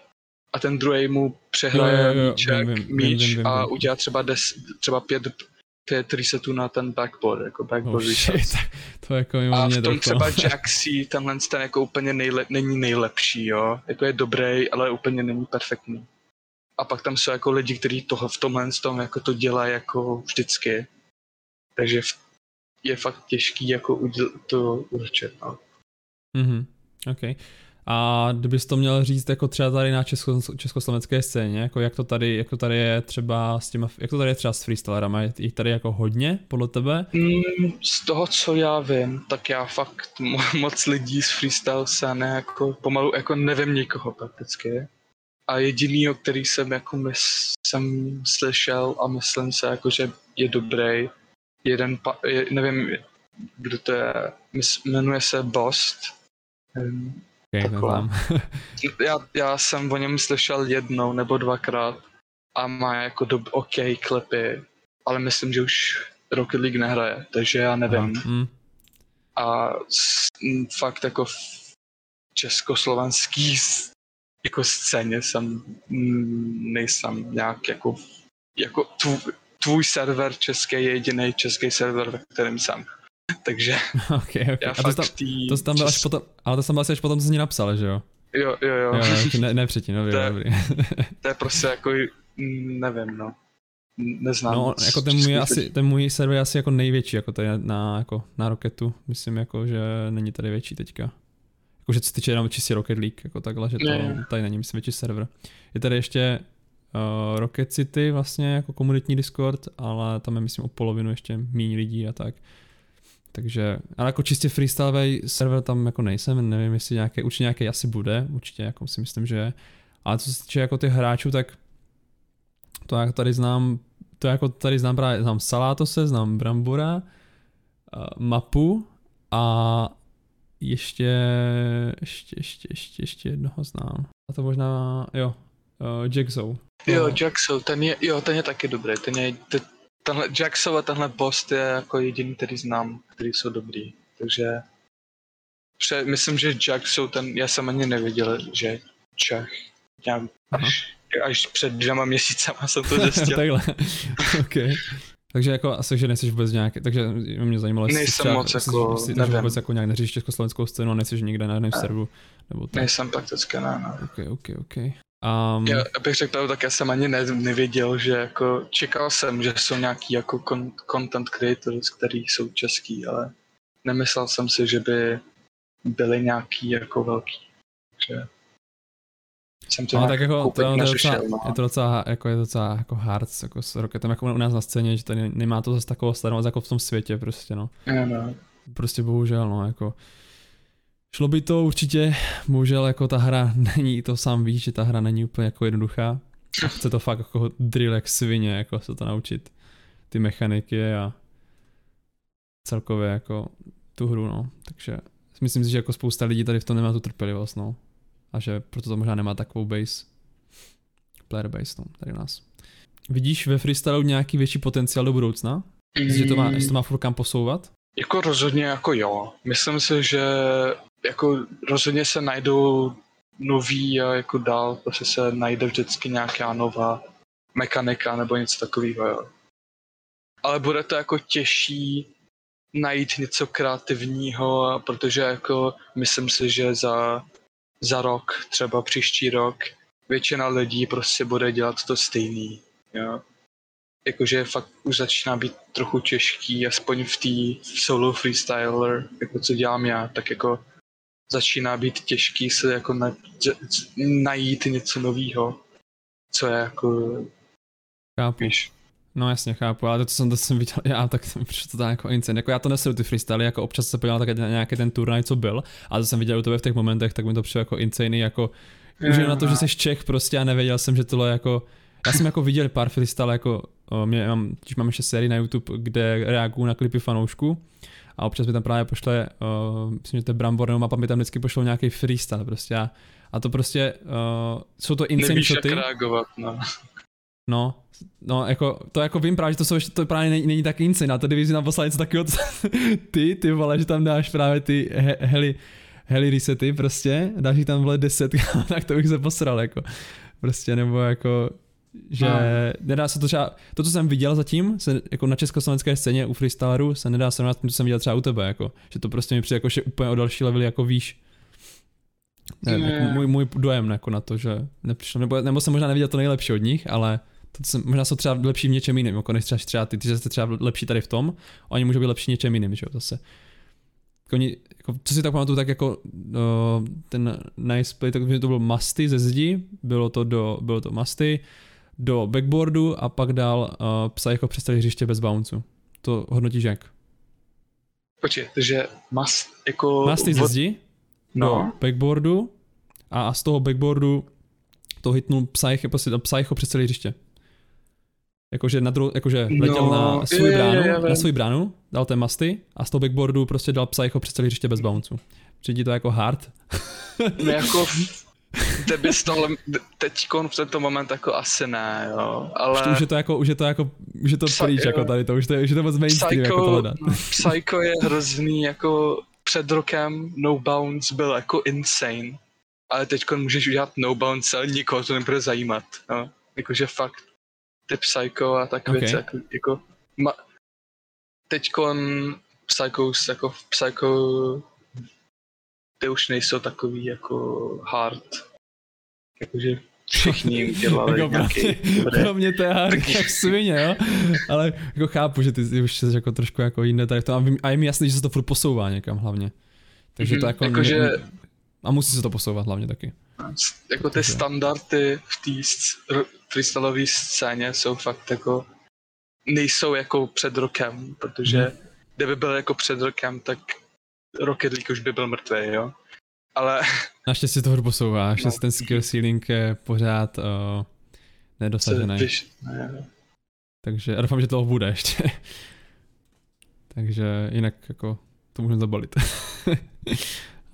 a ten druhý mu přehraje Jo, jo, jo, míček, vím, vím, míč vím, vím, a vím. udělá třeba, des, třeba pět, pět resetů na ten backboard, jako backboard Oh, reset. shit, to jako A v tom trochu. třeba *laughs* Jaxi, tenhle ten jako úplně nejle, není nejlepší, jo. Jako je dobrý, ale úplně není perfektní. A pak tam jsou jako lidi, kteří toho v tomhle tom jako to dělají jako vždycky. Takže je fakt těžký jako uděl, to určit, no. Mhm, OK. A kdybys to měl říct jako třeba tady na česko, československé scéně, jako jak to tady, jak to tady je třeba s těma, jak to tady je třeba s freestylerama, je jich tady jako hodně podle tebe? Mm, z toho, co já vím, tak já fakt mo- *laughs* moc lidí z freestyle scény jako pomalu jako nevím nikoho prakticky. A jedinýho, který jsem jako mys, jsem slyšel a myslím se jako, že je dobrý, jeden, pa, je, nevím, kdo to je, mys, jmenuje se Bost. Nevím, Okay, neznám. *laughs* já, já jsem o něm slyšel jednou nebo dvakrát a má jako dob, OK klipy, ale myslím, že už Rocket League nehraje, takže já nevím. Aha, mm, A s, m, fakt jako v československý jako scéně jsem nejsem nějak jako, jako tvůj, tvůj server český je jediný český server, ve kterém jsem. Takže *laughs* OK, OK. já A to fakt jsi tam, tý to jsi tam byl až potom, ale to jsem byl asi až potom, co jsi napsal, že jo? Jo, jo, jo. Jo, ne, *laughs* ne předtím, no, To je- dobrý. To je prostě jako, nevím, no. Neznám. No, jako ten můj, asi, ten můj server je asi jako největší, jako tady na, jako na Rocketu. Myslím jako, že není tady větší teďka. Jako, že co se týče jenom čistě Rocket League, jako takhle, že to Ne. tady není, myslím, větší server. Je tady ještě uh, Rocket City vlastně jako komunitní Discord, ale tam je myslím o polovinu ještě méně lidí a tak. Takže, ale jako čistě freestyleový server tam jako nejsem, nevím jestli nějaký, určitě nějaký asi bude, určitě jako si myslím, že je. Ale co se týče jako těch hráčů, tak to jak tady znám, to jako tady znám právě, znám Salátose, znám Brambora, uh, Mapu a ještě, ještě, ještě, ještě, ještě jednoho znám. A to možná, jo, uh, Jackzow. Jo, No. Jackson, ten je, jo, ten je taky dobrý. Ten je, te, tenhle Jackson a tenhle Bost je jako jediný, který znám, který jsou dobrý. Takže pře, myslím, že Jackson, ten, já jsem ani nevěděl, že Čech. Aha. až, až před dvěma měsícema jsem to *laughs* zjistil. Takhle, *laughs* ok. Takže jako asi, že nejsi vůbec nějak, takže mě zajímalo, jestli Nejsem jsi třeba, moc jako, jestli, nevím. vůbec jako nějak neříš československou scénu a nejsi někde na jednom serveru, nebo tak. Nejsem prakticky, ne, ne. Ok, ok, ok. Um, Já, abych řekl tak já jsem ani ne, nevěděl, že jako, čekal jsem, že jsou nějaký jako con, content creators, který jsou český, ale nemyslel jsem si, že by byli nějaký jako velký. Takže jsem to No, tak jako, to, to je, docela, no. je to docela, jako je to docela jako hard, jako s Rocketem, jako u nás na scéně, že tady nemá to zase takovou sledovanost jako v tom světě prostě, no. Jo, no. Prostě bohužel, no, jako. Šlo by to určitě, bohužel jako ta hra *laughs* není, to sám víš, že ta hra není úplně jako jednoduchá. Chce to fakt jako drill jak svině, jako se to naučit. Ty mechaniky a celkově jako tu hru, no. Takže myslím si, že jako spousta lidí tady v tom nemá tu trpělivost, no. A že proto to možná nemá takovou base. Player base, no, tady nás. Vidíš ve freestyle nějaký větší potenciál do budoucna? Že to má, že to má furt kam posouvat? Jako rozhodně jako jo. Myslím si, že jako rozhodně se najdou nový a jako dál prostě se najde vždycky nějaká nová mechanika nebo něco takového, jo. Ale bude to jako těžší najít něco kreativního, protože jako myslím si, že za, za rok, třeba příští rok, většina lidí prostě bude dělat to stejný, jo. Jakože fakt už začíná být trochu těžký, aspoň v té solo freestyler, jako co dělám já, tak jako začíná být těžký se jako na, najít něco nového, co je jako... Chápu. Víš, No jasně, chápu, ale to, co jsem, to jsem viděl já, tak jsem přišel to jako insane. Jako já to nesedu ty freestyle, jako občas se podíval také na nějaký ten turnaj, co byl, ale to jsem viděl u tebe v těch momentech, tak mi to přišlo jako insane, jako už na to, že jsi Čech prostě a nevěděl jsem, že tohle jako, já jsem jako viděl pár freestyle, jako mě, mám, když mám ještě sérii na YouTube, kde reaguju na klipy fanoušků a občas mi tam právě pošle, uh, myslím, že to je Brambor, nebo mapa mi tam vždycky pošlo nějaký freestyle prostě a, a to prostě, uh, jsou to insane Nevíš, shoty. jak reagovat, no. No, no, jako, to jako vím právě, že to, jsou, to právě není, není tak insane, a to divizi nám poslali něco takového, *laughs* ty, ty vole, že tam dáš právě ty he, heli, heli resety prostě, dáš jich tam vole 10, *laughs* tak to bych se posral, jako, prostě, nebo jako, že no. nedá se to třeba, to, co jsem viděl zatím, se, jako na československé scéně u freestyleru, se nedá srovnat s tím, co jsem viděl třeba u tebe, jako, že to prostě mi přijde jako, že úplně o další levely jako víš, nevím, jako můj, můj dojem jako na to, že nepřišlo, nebo, nebo jsem možná neviděl to nejlepší od nich, ale to jsem, možná jsou třeba lepší v něčem jiném, jako než třeba, třeba ty, ty jste třeba lepší tady v tom, oni můžou být lepší v něčem jiném, že jo, zase. Jako, oni, jako, co si tak pamatuju, tak jako uh, ten nice play, tak to bylo masty ze zdi, bylo to, do, bylo to masty, do backboardu a pak dal uh, psa jako přes hřiště bez bouncu. To hodnotíš jak? Počkej, takže mast, jako... Masty ze zdi, no. do backboardu a z toho backboardu to hitnul psajch, prostě psajcho přes celé hřiště. Jakože, na druhou, jakože letěl no, na svůj bránu, je, je, je, na svůj bránu, dal té masty a z toho backboardu prostě dal psycho přes celé hřiště bez bouncu. Přijde to jako hard? No jako, *laughs* bys tohle, teď v tento moment jako asi ne, jo, ale... Už, už je to jako, už je to jako, už je to Psy, pryč jako tady to, už, to, už je to moc mainstream Psycho, jako tohle Psycho je hrozný, jako před rokem No Bounce byl jako insane, ale teď můžeš udělat No Bounce, ale nikoho to nebude zajímat, jo. Jakože fakt ty Psycho a tak okay. věci, jako, jako ma, teďkon Psychos, jako Psycho ty už nejsou takový jako hard, jakože všichni *laughs* dělali jako nějaký... Pro mě to je hard jak svině, jo? Ale jako chápu, že ty už jsi jako trošku jako jiné tady to a, a je mi jasný, že se to furt posouvá někam hlavně. Takže to mhm, jako... jako že... A musí se to posouvat hlavně taky. Jako ty standardy v té freestyleové scéně jsou fakt jako nejsou jako před rokem, protože hmm. kdyby byl jako před rokem, tak Rocket League už by byl mrtvý, jo. Ale... *laughs* Naštěstí to posouvá, naštěstí no. ten skill ceiling je pořád uh, nedosažený. Ne. Takže já doufám, že toho bude ještě. *laughs* Takže jinak jako to můžeme zabalit. *laughs*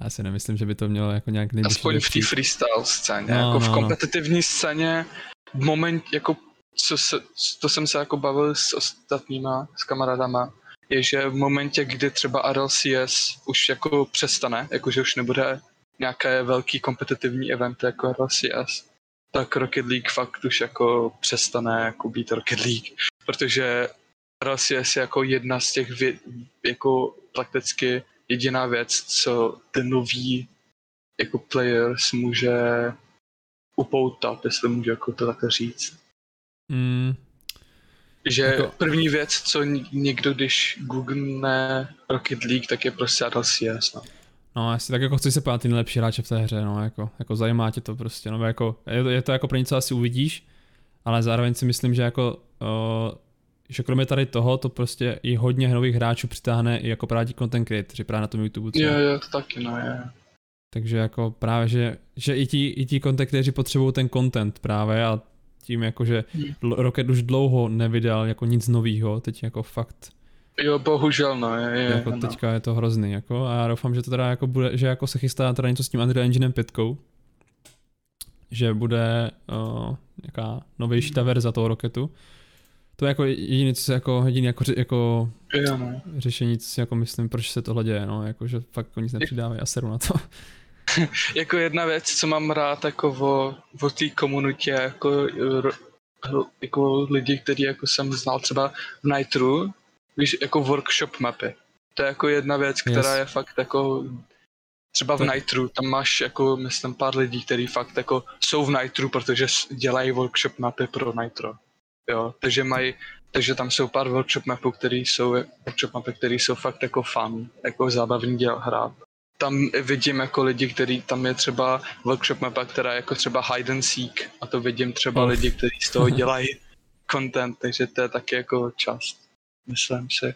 Já si nemyslím, že by to mělo jako nějak nejbližší. Aspoň v té freestyle scéně, no, jako v no, no. kompetitivní no. scéně v moment, jako co se, to jsem se jako bavil s ostatníma, s kamarádama, je, že v momentě, kdy třeba RLCS už jako přestane, jakože už nebude nějaké velký kompetitivní eventy jako RLCS, tak Rocket League fakt už jako přestane jako být Rocket League, protože RLCS je jako jedna z těch vě, jako prakticky jediná věc, co ten nový jako players může upoutat, jestli můžu jako to takhle říct. Mm. Že jako... první věc, co někdo, když google Rocket League, tak je prostě RLCS, no. No, asi tak jako chci se pát ty nejlepší hráče v té hře, no, jako, jako zajímá tě to prostě, no, jako, je to, je to jako pro něco asi uvidíš, ale zároveň si myslím, že jako, uh, že kromě tady toho, to prostě i hodně nových hráčů přitáhne i jako právě content creator, právě na tom YouTube. Jo, jo, to taky, no, je. Takže jako právě, že, že i ti, i ti kontaktéři potřebují ten content právě a tím jako, že hmm. Rocket už dlouho nevydal jako nic novýho, teď jako fakt Jo, bohužel, no. Je, je, jako no. teďka je to hrozný, jako, a já doufám, že to teda jako bude, že jako se chystá teda něco s tím Unreal Enginem 5, že bude uh, nějaká novější ta verze toho Rocketu. To je jako jediný, co se jako, jediný jako, jako jo, no. řešení, co si jako myslím, proč se tohle děje, no, jako, že fakt nic nepřidávají a seru na to. *laughs* jako jedna věc, co mám rád jako o, o té komunitě, jako, jako lidi, kteří jako jsem znal třeba v Nitru, víš, jako workshop mapy. To je jako jedna věc, která yes. je fakt jako třeba v Nitru, tam máš jako, myslím, pár lidí, kteří fakt jako jsou v Nitru, protože dělají workshop mapy pro Nitro. Jo, takže mají, takže tam jsou pár workshop mapů, které jsou, workshop mapy, které jsou fakt jako fun, jako zábavný děl hrát. Tam vidím jako lidi, který, tam je třeba workshop mapa, která je jako třeba hide and seek a to vidím třeba oh. lidi, kteří z toho *laughs* dělají content, takže to je taky jako část myslím si.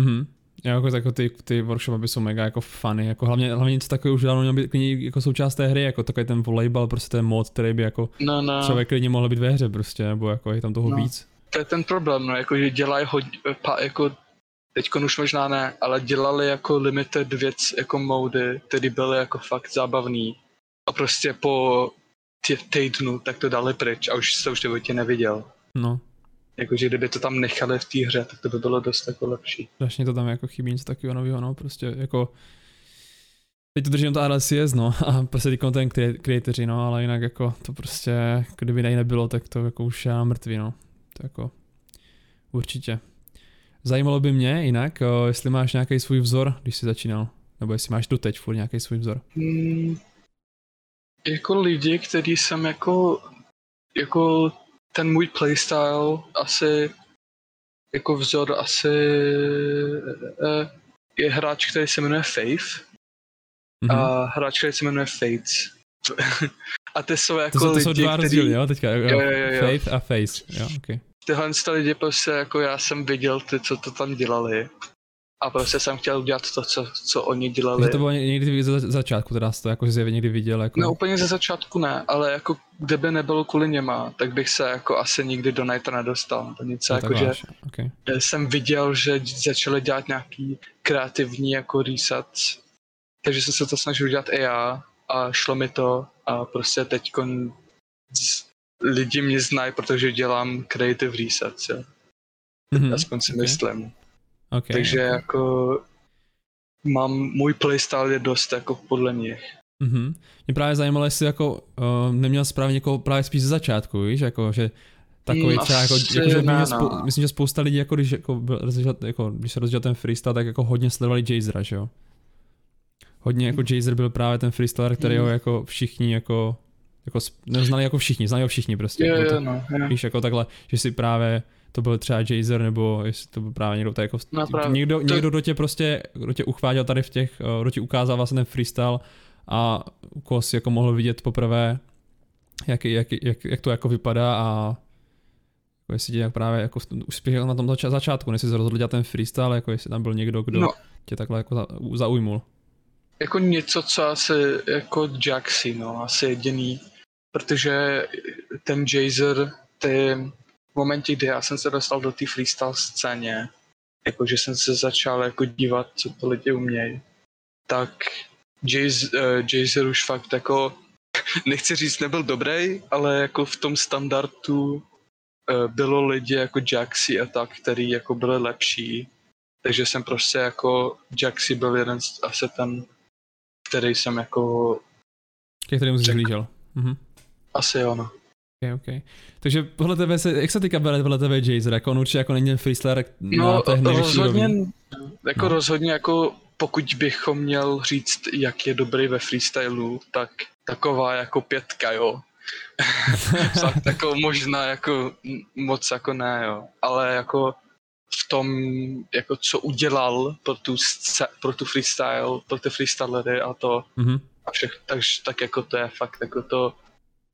Mhm. Já jako, jako ty, ty workshopy jsou mega jako funny, jako hlavně, hlavně něco takového už dávno měl být jako součást té hry, jako takový ten volejbal, prostě ten mod, který by jako no, no. člověk klidně mohl být ve hře prostě, nebo jako je tam toho no. víc. To je ten problém, no, jako že dělají hodně, jako teď už možná ne, ale dělali jako limited věc, jako mody, které byly jako fakt zábavný. A prostě po týdnu tak to dali pryč a už se už v životě neviděl. No. Jakože kdyby to tam nechali v té hře, tak to by bylo dost jako lepší. Strašně to tam jako chybí něco takového nového, no, prostě jako Teď to držím to RLCS, no, a prostě ty content creatoři, no, ale jinak jako to prostě, kdyby nej nebylo, tak to jako už je mrtvý, no. To jako určitě. Zajímalo by mě jinak, o, jestli máš nějaký svůj vzor, když jsi začínal, nebo jestli máš doteď furt nějaký svůj vzor. Hmm, jako lidi, kteří jsem jako, jako ten můj playstyle asi jako vzor asi eh, je hráč, který se jmenuje Faith mm-hmm. a hráč, který se jmenuje Fates. *laughs* a ty jsou jako to jsou, to lidi, jsou dva rozdíly, jo, teďka, jo, jo, jo, jo. Faith a Face, jo, okay. Tyhle lidi prostě jako já jsem viděl ty, co to tam dělali a prostě jsem chtěl udělat to, co, co oni dělali. Takže to bylo někdy ze začátku, teda jsi to jako zjevně někdy viděl? Jako... No úplně ze začátku ne, ale jako kdyby nebylo kvůli něma, tak bych se jako asi nikdy do Nighta nedostal. To něco no, jako, že okay. jsem viděl, že začali dělat nějaký kreativní jako reset, takže jsem se to snažil dělat i já a šlo mi to a prostě teď lidi mě znají, protože dělám creative reset, jo. Mm-hmm. Aspoň si okay. myslím. Okay, Takže okay. jako mám, můj playstyle je dost jako podle mě. Mhm. Mě právě zajímalo, jestli jako uh, neměl správně někoho právě spíš ze začátku, víš, jako že takový mm, třeba jako, jako že ne, spou- no. myslím, že spousta lidí jako když, jako, rozděl, jako, když se rozdělal ten freestyle, tak jako hodně sledovali Jazera, že jo? Hodně jako Jazer byl právě ten freestyler, který mm. ho jako všichni jako jako neznali jako všichni, znali ho všichni prostě. Je, jako je, no, je. Víš, jako takhle, že si právě to byl třeba Jazer, nebo jestli to byl právě někdo, tak jako, no, právě. někdo, to... někdo, kdo tě prostě, kdo tě uchváděl tady v těch, eh, kdo ti ukázal vlastně ten freestyle a koho si jako mohl vidět poprvé, jak, jak, jak, jak to jako vypadá a jako jestli tě jak právě jako uspěl na tom zač- začátku, než jsi rozhodl dělat ten freestyle, jako jestli tam byl někdo, kdo no. tě takhle jako zaujmul. Jako něco, co asi jako Jaxi, no, asi jediný, protože ten Jazer, ty v momentě, kdy já jsem se dostal do té freestyle scéně, jakože jsem se začal jako dívat, co to lidi umějí, tak Jazer uh, už fakt jako, *laughs* nechci říct, nebyl dobrý, ale jako v tom standardu uh, bylo lidi jako Jaxi a tak, který jako byli lepší. Takže jsem prostě jako, Jaxi byl jeden z, asi ten, který jsem jako... Ke kterému jsi zhlížel. Mhm. Asi jo, no. Okay, okay. Takže podle tebe se, jak se teďka bere podle tebe Jazer, jako on určitě jako není ten freestyler no, na té rozhodně, jako no. rozhodně jako pokud bychom měl říct, jak je dobrý ve freestylu, tak taková jako pětka, jo. *laughs* Fakt jako možná jako moc jako ne, jo. Ale jako v tom, jako co udělal pro tu, pro tu freestyle, pro ty freestylery a to mm-hmm. a všech, takže tak jako to je fakt jako to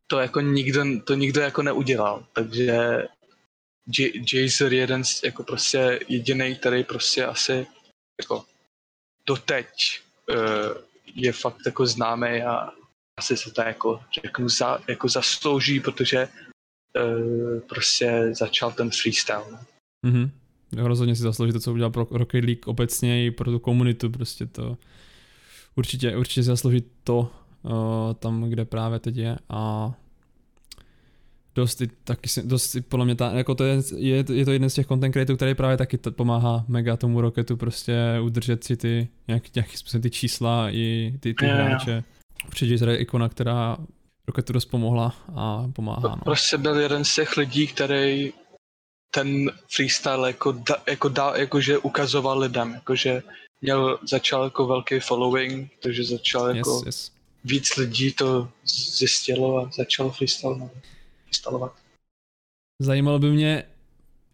to jako nikdo, to nikdo jako neudělal, takže Jazer jeden z, jako prostě jediný, který prostě asi jako doteď uh, je fakt jako známý a asi se to jako, řeknu, za, jako zaslouží, protože uh, prostě začal ten freestyle. Mm-hmm. Rozhodně si zaslouží to, co udělal pro Rocket League obecně i pro tu komunitu, prostě to určitě, určitě si zaslouží to tam, kde právě teď je a dost, taky si, dost podle mě ta, jako to je, je, je, to jeden z těch content creatorů, který právě taky t- pomáhá mega tomu Rocketu prostě udržet si ty nějaký, nějaký způsob ty čísla i ty, ty hráče. Určitě je ikona, která Rocketu dost pomohla a pomáhá. No. Prostě byl jeden z těch lidí, který ten freestyle jako, da, jako, da, jakože ukazoval lidem, jakože měl, začal jako velký following, takže začal jako yes, yes. Víc lidí to zjistilo a začalo freestyle instalovat. Zajímalo by mě,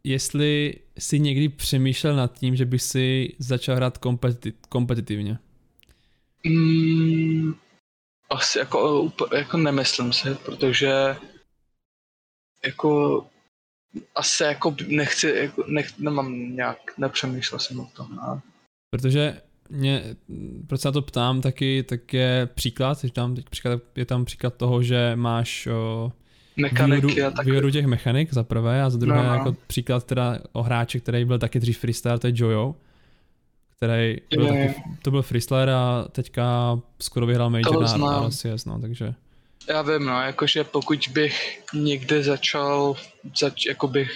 jestli si někdy přemýšlel nad tím, že bych si začal hrát kompeti- kompetitivně. Mm, asi jako, jako nemyslím si, protože jako asi jako nechci, jako nech, nemám nějak, nepřemýšlel jsem o tom. No. Protože mě, proč se na to ptám, taky, tak je příklad, je tam, příklad, je tam příklad toho, že máš o, mechaniky výhodu, a tak. výhodu těch mechanik za prvé a za druhé no, no. jako příklad teda o hráči, který byl taky dřív freestyle, to je Jojo, který byl je, taky, to byl freestyler a teďka skoro vyhrál major na RCS, no, takže... Já vím, no, jakože pokud bych někde začal, zač, jako bych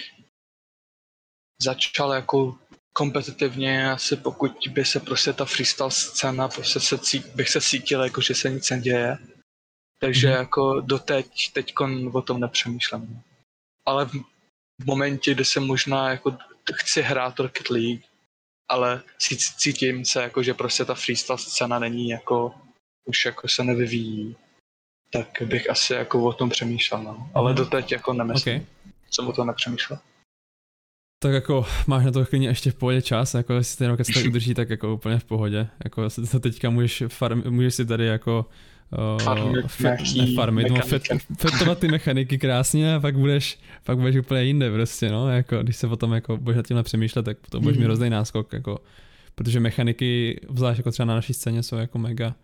začal jako kompetitivně, asi pokud by se prostě ta freestyle scéna, prostě se cít, bych se cítil, jako že se nic neděje, takže mm-hmm. jako doteď, teď o tom nepřemýšlím. Ale v momentě, kdy se možná jako chci hrát Rocket League, ale cítím se jako, že prostě ta freestyle scéna není jako, už jako se nevyvíjí, tak bych asi jako o tom přemýšlel, no. Ale mm. doteď jako nemyslím. Okay. Jsem o tom nepřemýšlel. Tak jako máš na to klidně ještě v pohodě čas, jako jestli ten roket se udrží, tak jako úplně v pohodě. Jako teďka můžeš, farm, můžeš si tady jako farmit, fe, farmit no, fet, *laughs* fetovat ty mechaniky krásně a pak budeš, pak budeš úplně jinde prostě, no, jako když se potom jako budeš nad tímhle přemýšlet, tak potom budeš mm. mít hrozný náskok, jako, protože mechaniky, zvlášť jako třeba na naší scéně, jsou jako mega,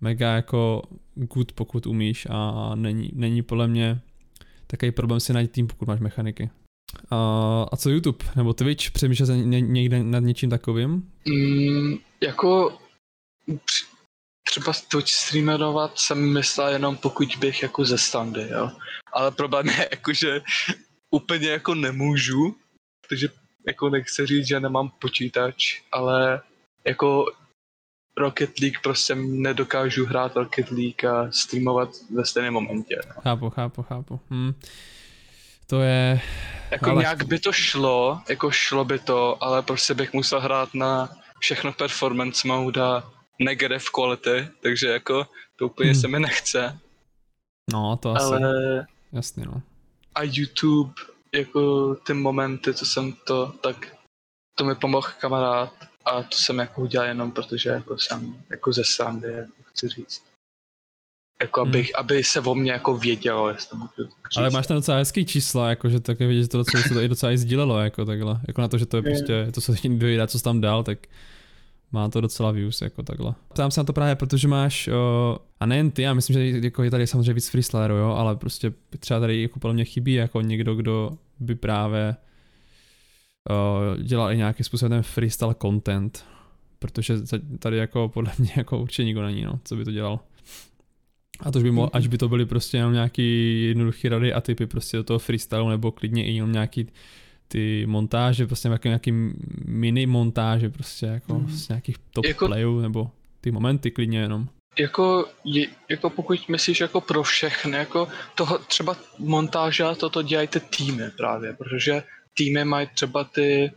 mega jako good, pokud umíš a není, není podle mě takový problém si najít tým, pokud máš mechaniky. A, a co YouTube nebo Twitch? Přemýšlel jsi někde nad něčím takovým? Mm, jako třeba Twitch streamerovat jsem myslel jenom pokud bych jako ze standy, jo. Ale problém je jako, že úplně jako nemůžu, protože jako nechci říct, že nemám počítač, ale jako Rocket League prostě nedokážu hrát Rocket League a streamovat ve stejném momentě. No. Chápu, chápu, chápu. Hm. To je... Jako ale... nějak by to šlo, jako šlo by to, ale prostě bych musel hrát na všechno performance mode a negative quality, takže jako to úplně hmm. se mi nechce. No, to asi. Ale... Jasně, no. A YouTube, jako ty momenty, co jsem to, tak to mi pomohl kamarád a to jsem jako udělal jenom protože jako jsem jako ze srandy, jako chci říct. Jako hmm. abych, aby se o mě jako vědělo, jestli říct. Ale máš tam docela hezký čísla, jako že také vidět, že to docela, se to i docela i sdílelo, jako takhle. Jako na to, že to je prostě, to se *laughs* dojde, co jsi tam dal, tak má to docela views jako takhle. Ptám se na to právě, protože máš, o, a nejen ty, já myslím, že jako je tady samozřejmě víc freestylerů, jo, ale prostě třeba tady jako podle mě chybí jako někdo, kdo by právě o, dělal i nějakým způsobem ten freestyle content, protože tady jako podle mě jako určitě nikdo není, no, co by to dělal. A to by mohlo, až by to byly prostě jenom nějaký jednoduchý rady a typy prostě do toho freestylu, nebo klidně i jenom nějaký ty montáže, prostě nějaký, nějaký mini montáže, prostě jako mm. z nějakých top jako, playů, nebo ty momenty klidně jenom. Jako, je, jako pokud myslíš jako pro všechny, jako toho třeba montáže a toto dělají ty týmy právě, protože týmy mají třeba ty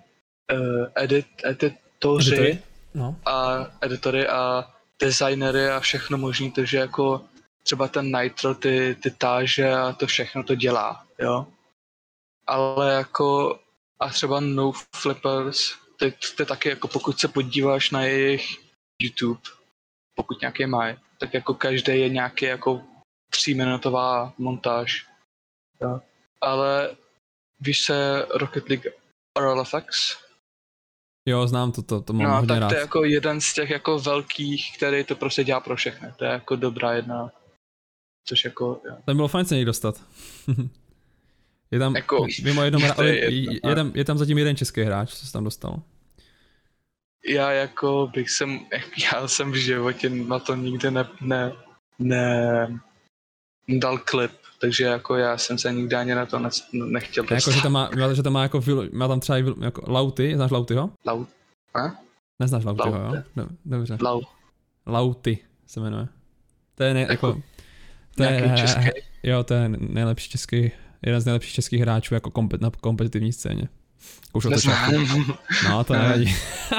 uh, edit, editoři editory? No. a editory a designery a všechno možný, takže jako třeba ten Nitro, ty, ty táže a to všechno to dělá, jo ale jako a třeba No Flippers, to, to je taky jako pokud se podíváš na jejich YouTube, pokud nějaký mají, tak jako každý je nějaký jako tříminutová montáž. Jo. Ale víš se Rocket League RLFX? Jo, znám to, to, to mám No, hodně tak rád. to je jako jeden z těch jako velkých, který to prostě dělá pro všechny. To je jako dobrá jedna, což jako, jo. Tam bylo fajn se někdo dostat. *laughs* je tam, Jako, mimo jednom, je je, jedno, je, no. je, tam, je tam zatím jeden český hráč, co se tam dostal. já jako bych jsem, *laughs* já jsem v životě na to nikdy ne, ne, ne dal klip, takže jako já jsem se nikdy ani na to ne, nechtěl Ne, jako, že dostat. tam má, že tam má jako, má tam třeba jako Lauty, znáš Lautyho? Lau, Neznáš Lautyho, Lauty. jo? Do, dobře. lau, Lauty se jmenuje. To je, ne, jako, Jako to je, český. jo, to je nejlepší český, jeden z nejlepších českých hráčů jako kompet, na kompetitivní scéně. Už. Neznám. No, to *laughs* Ne. nevadí.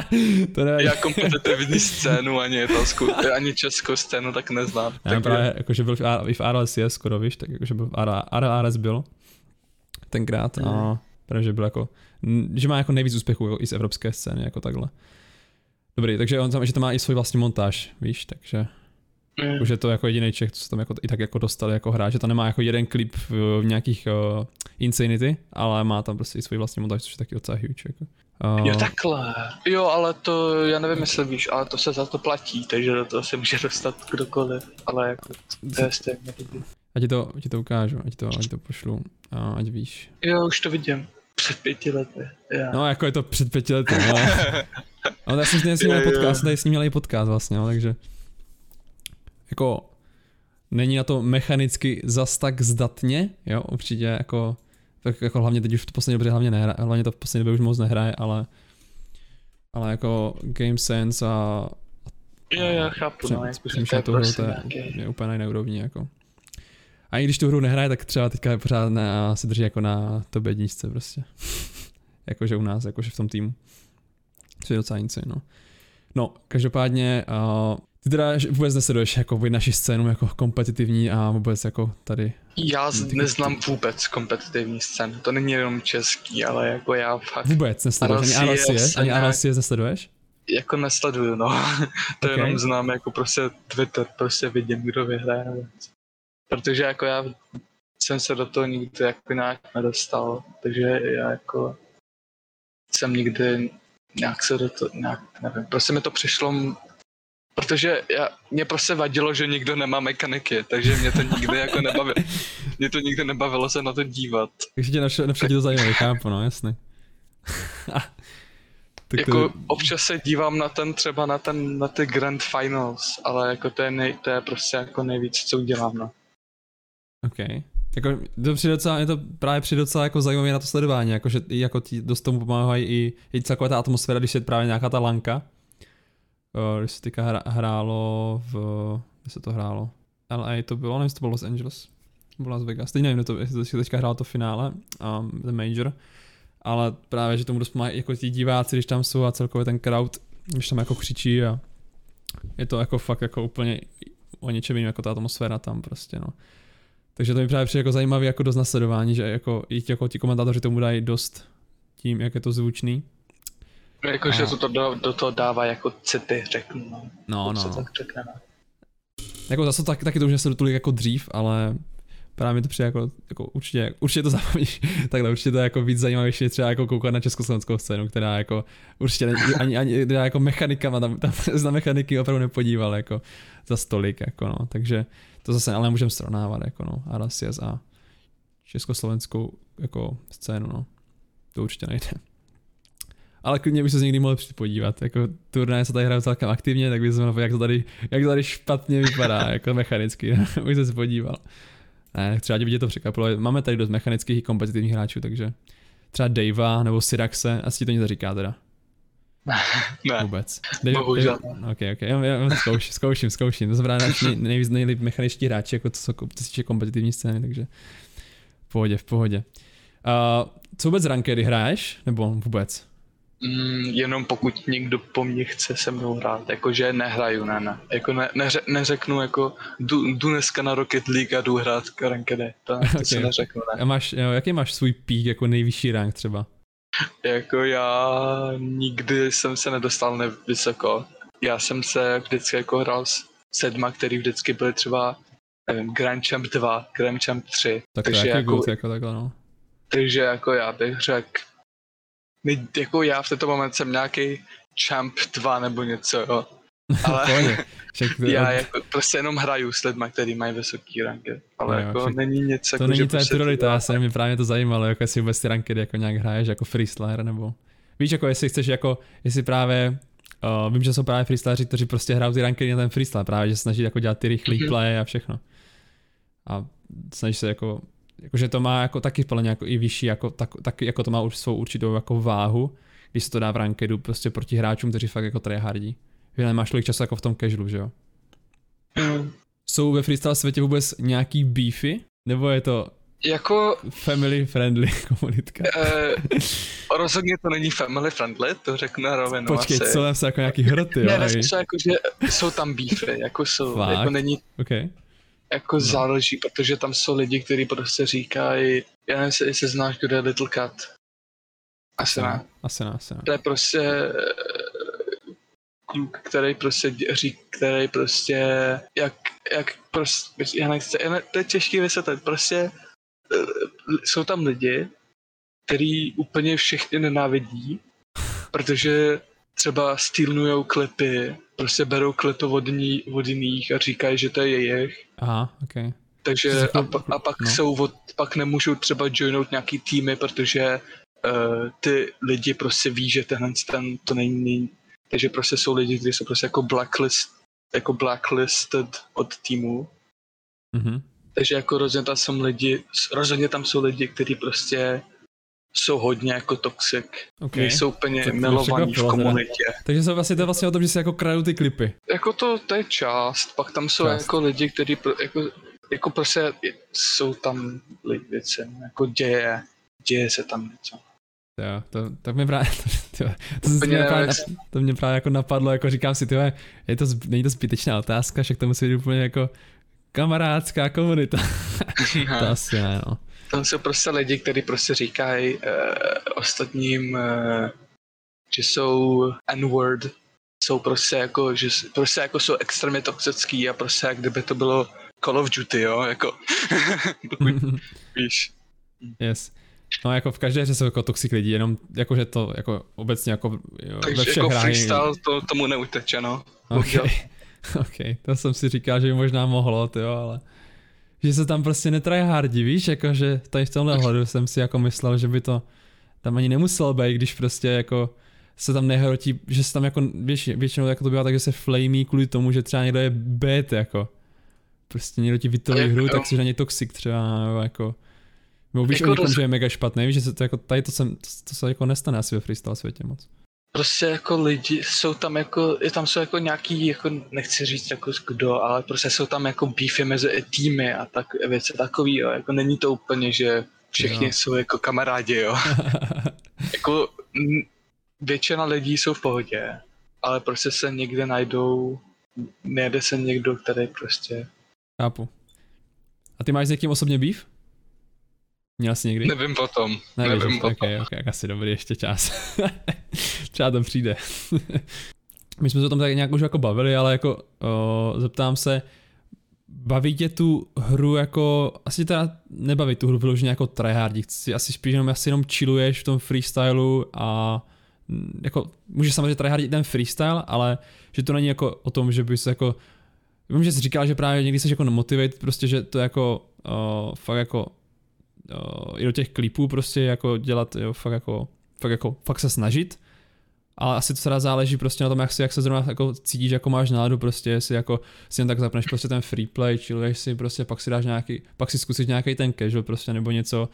*laughs* to nevadí. Já kompetitivní scénu, ani italskou, ani českou scénu tak neznám. Já Tak právě, jakože byl v, v RLS je skoro, víš, tak jakože byl v RLS byl tenkrát a Mhm. protože byl jako, že má jako nejvíc úspěchů jako i z evropské scény, jako takhle. Dobrý, takže on že to má i svůj vlastní montáž, víš, takže Mm. už je to jako jediný Čech, co se tam jako, i tak jako dostali jako hráč, že to nemá jako jeden klip v, v nějakých uh, Insanity, ale má tam prostě i svůj vlastní montáž, což je taky docela huge, jako. Uh, Jo, takhle. Jo, ale to, já nevím, jestli víš, ale to se za to platí, takže do toho se může dostat kdokoliv, ale jako, to je stejně ať ti to, ať ti to ukážu, ať to, ať to pošlu, uh, ať víš. Jo, už to vidím. Před pěti lety. Já. No, jako je to před pěti lety, ale... *laughs* ale já jsem s ním měl podcast, tady s ním měl i podcast vlastně, no, takže... Jako... Není na to mechanicky zas tak zdatně, jo, určitě jako... Tak jako hlavně teď už v poslední době hlavně nehraje, hlavně to v poslední době už moc nehraje, ale... Ale jako Game Sense a jo, já chápu, no, přem- jako, že to je přemýšlet tu hru, prostě to je, nějaký... je úplně na jiné úrovni, jako. A i když tu hru nehraje, tak třeba teďka je pořád na, se drží jako na top jedničce prostě. *laughs* jakože u nás, jakože v tom týmu. Což je docela nic, no. No, každopádně, uh, ty teda vůbec nesleduješ jako naši scénu jako kompetitivní a vůbec jako tady. Já neznám vůbec kompetitivní scénu, to není jenom český, ale jako já fakt Vůbec nesleduješ, ani RLCS, ani a RLCS nesleduješ? jako nesleduju, no. *laughs* to Ok. jenom znám jako prostě Twitter, prostě vidím, kdo vyhraje. nebo. Protože jako já jsem se do toho nikdy jako nějak nedostal, takže já jako jsem nikdy nějak se do toho, nějak, nevím, prostě mi to přišlo, protože já, mě prostě vadilo, že nikdo nemá mechaniky, takže mě to nikdy jako nebavilo, mě to nikdy nebavilo se na to dívat. Takže tě napřed tě to zajímavé, chápu, no, jasný. *laughs* tak Jako občas se dívám na ten, třeba na ten, na ty Grand Finals, ale jako to je, nej, to je prostě jako nejvíc, co udělám, no. OK. Jako, to přijde docela, je to právě přijde docela jako zajímavé na to sledování, jako, že jako ti dost tomu pomáhají i, i celková ta atmosféra, když je právě nějaká ta lanka. O, Když se teďka hra, hrálo v, kde se to hrálo? LA to bylo, nevím, to bylo Los Angeles. Bylo Las Vegas, teď nevím, to, jestli to teďka hrálo to finále, um, The Major. Ale právě, že tomu dost pomáhají jako ti diváci, když tam jsou a celkově ten crowd, když tam jako křičí a je to jako fakt jako úplně o něčem jiném, jako ta atmosféra tam prostě, no. Takže to mi právě přijde jako zajímavý jako dost nasledování, že jako jako ti komentátoři tomu dají dost tím, jak je to zvučný. Jakože to, to do, do toho dává jako city, řeknu, no. No, se no. tak řekne, no. Jako zase taky, taky to už nesleduju tolik jako dřív, ale právě mi to přijde jako, jako určitě, určitě to *laughs* zábavnější, takhle určitě to je jako víc zajímavější třeba jako koukat na československou scénu, která jako určitě není, ani, ani teda jako mechanikama, tam, tam se *laughs* na mechaniky opravdu nepodíval jako za stolik, jako no, takže to zase ale můžeme srovnávat, jako no, RCS a československou jako scénu, no, to určitě nejde. Ale klidně bych se někdy mohl podívat, jako turnaje se tady hrajou celkem aktivně, tak bych se mohl, jak to tady, jak to tady špatně vypadá, *laughs* jako mechanicky, *laughs* bych se podíval. Ne, třeba tě vidět to překvapilo, máme tady dost mechanických i kompetitivních hráčů, takže třeba Davea nebo Syraxe, asi ti to nic říká teda. *laughs* Ne, Vůbec. Bohužel. Ok, ok, já, já zkouším, zkouším, zkouším. To znamená nej, nejvíc nejlíp mechaničtí hráči, jako co, jsou- co se týče kompetitivní scény, takže v pohodě, v pohodě. Uh, co vůbec rankedy hraješ? Nebo vůbec? Mm, jenom pokud někdo po mně chce se mnou hrát, jakože nehraju, ne, ne. Jako ne, neře, neřeknu jako jdu, jdu dneska na Rocket League a jdu hrát rankedy, to, to *laughs* Ok. si neřeknu, ne. A máš, jo, jaký máš svůj pík jako nejvyšší rank třeba? Jako já nikdy jsem se nedostal nevysoko. Já jsem se vždycky jako hrál s sedma, který vždycky byly třeba nevím, Grand Champ 2, Grand Champ 3. Tak takže, jako, jako, good, jako takhle, no. takže jako já bych řekl ne, jako já v tento moment jsem nějaký champ 2 nebo něco, jo. *laughs* Ale já jako prostě jenom hraju s lidmi, kteří mají vysoký ranky, ale no, jako však není nic jako, To není tvoje prostě priorita, já se mě právě to zajímalo, jako jestli vůbec ty ranky jako nějak hraješ jako freestyler nebo víš jako jestli chceš jako, jestli právě Uh, vím, že jsou právě freestyleri, kteří prostě hrajou ty ranky na ten freestyle, právě že snaží jako dělat ty rychlý mm-hmm. play a všechno. A snaží se jako, jakože to má jako taky podle jako i vyšší, jako, tak, tak, jako to má už svou určitou jako váhu, když se to dá v rankedu prostě proti hráčům, kteří fakt jako tryhardí. Že nemáš tolik času jako v tom casualu, že jo? Jsou ve freestyle světě vůbec nějaký beefy? Nebo je to jako... Family friendly *laughs* komunitka. Eh, rozhodně to není family friendly, to řeknu na rovinu Počkej, asi. co jsou jako nějaký hroty, Ne, ne, jsou jako, že jsou tam beefy, jako jsou, Fakt? jako není... Okay. Jako no. záleží, protože tam jsou lidi, kteří prostě říkají, já nevím, jestli znáš, kdo je Little Cat. Asi ne. Asi ne, asi ne. To je prostě eh, kluk, který prostě řík, který prostě, jak, jak prostě, já nechci, to je těžký vysvětlit, prostě jsou tam lidi, který úplně všechny nenávidí, protože třeba stýlnujou klipy, prostě berou ní, od jiných a říkají, že to je jejich. Aha, ok. Takže a, a pak no. jsou od, pak nemůžou třeba joinout nějaký týmy, protože uh, ty lidi prostě ví, že tenhle ten to není, takže prostě jsou lidi, kteří jsou prostě jako blacklist, jako blacklisted od týmu. Mm-hmm. Takže jako rozhodně tam jsou lidi, rozhodně tam jsou lidi, kteří prostě jsou hodně jako toxic. Okay. Nejsou úplně tak milovaní v komunitě. Takže jsou vlastně to vlastně o tom, že si jako krajou ty klipy. Jako to, to je část. Pak tam jsou část. jako lidi, kteří jako, jako prostě jsou tam věci, jako děje, děje se tam něco. Jo, to, to mě právě, *laughs* to, to, to, to, mě právě, to mě právě jako napadlo, jako říkám si, tyhle, je to, není to zbytečná otázka, však to musí být úplně jako kamarádská komunita. *laughs* to asi ne, no. Tam jsou prostě lidi, kteří prostě říkají uh, ostatním, uh, že jsou n-word, jsou prostě jako, že prostě jako jsou extrémně toxický a prostě jak kdyby to bylo Call of Duty, jo, jako, *laughs* *laughs* víš. Yes. No jako v každé hře jsou jako toxic lidi, jenom jako že to jako obecně jako jo, Takže ve všech jako freestyle to, tomu neuteče, no. Okay. *laughs* OK, to jsem si říkal, že by možná mohlo, jo, ale že se tam prostě netryhardí, víš, jakože tady v tomhle hledu jsem si jako myslel, že by to tam ani nemuselo být, když prostě jako se tam nehrotí, že se tam jako věč, většinou jako to bývá tak, že se flamí kvůli tomu, že třeba někdo je bad jako. Prostě někdo ti vytolí hru, tak si na ně toxic třeba, nebo jako. Nebo víš jako o někom, roz... že je mega špatný, víš, že se to jako, tady to, sem, to, to se jako nestane asi ve freestyle světě moc prostě jako lidi, jsou tam jako, je tam jsou jako nějaký, jako nechci říct jako kdo, ale prostě jsou tam jako beefy mezi týmy a tak věci takový, jo. jako není to úplně, že všichni jo. jsou jako kamarádi, jo. *laughs* jako většina lidí jsou v pohodě, ale prostě se někde najdou, nejde se někdo, který prostě... Chápu. A ty máš s někým osobně beef? Měl jsi někdy? Nevím potom. Nevím, Nevím potom. Okay, okay, asi dobrý, ještě čas. *laughs* Třeba to přijde. *laughs* My jsme se o tom tak nějak už jako bavili, ale jako o, zeptám se, baví tě tu hru jako, asi teda nebaví tu hru vyloženě jako tryhardí, asi spíš jenom, asi jenom chilluješ v tom freestylu a jako, můžeš samozřejmě tryhardit ten freestyle, ale že to není jako o tom, že bys jako, vím, že jsi říkal, že právě někdy jsi jako motivate, prostě, že to jako, o, fakt jako i do těch klipů prostě jako dělat, jo, fakt jako, fakt jako, fakt se snažit, ale asi to teda záleží prostě na tom, jak, si, jak se zrovna jako cítíš, jako máš náladu, prostě jestli jako si jen tak zapneš prostě ten free play, chilluješ si prostě, pak si dáš nějaký, pak si zkusit nějaký ten casual prostě nebo něco,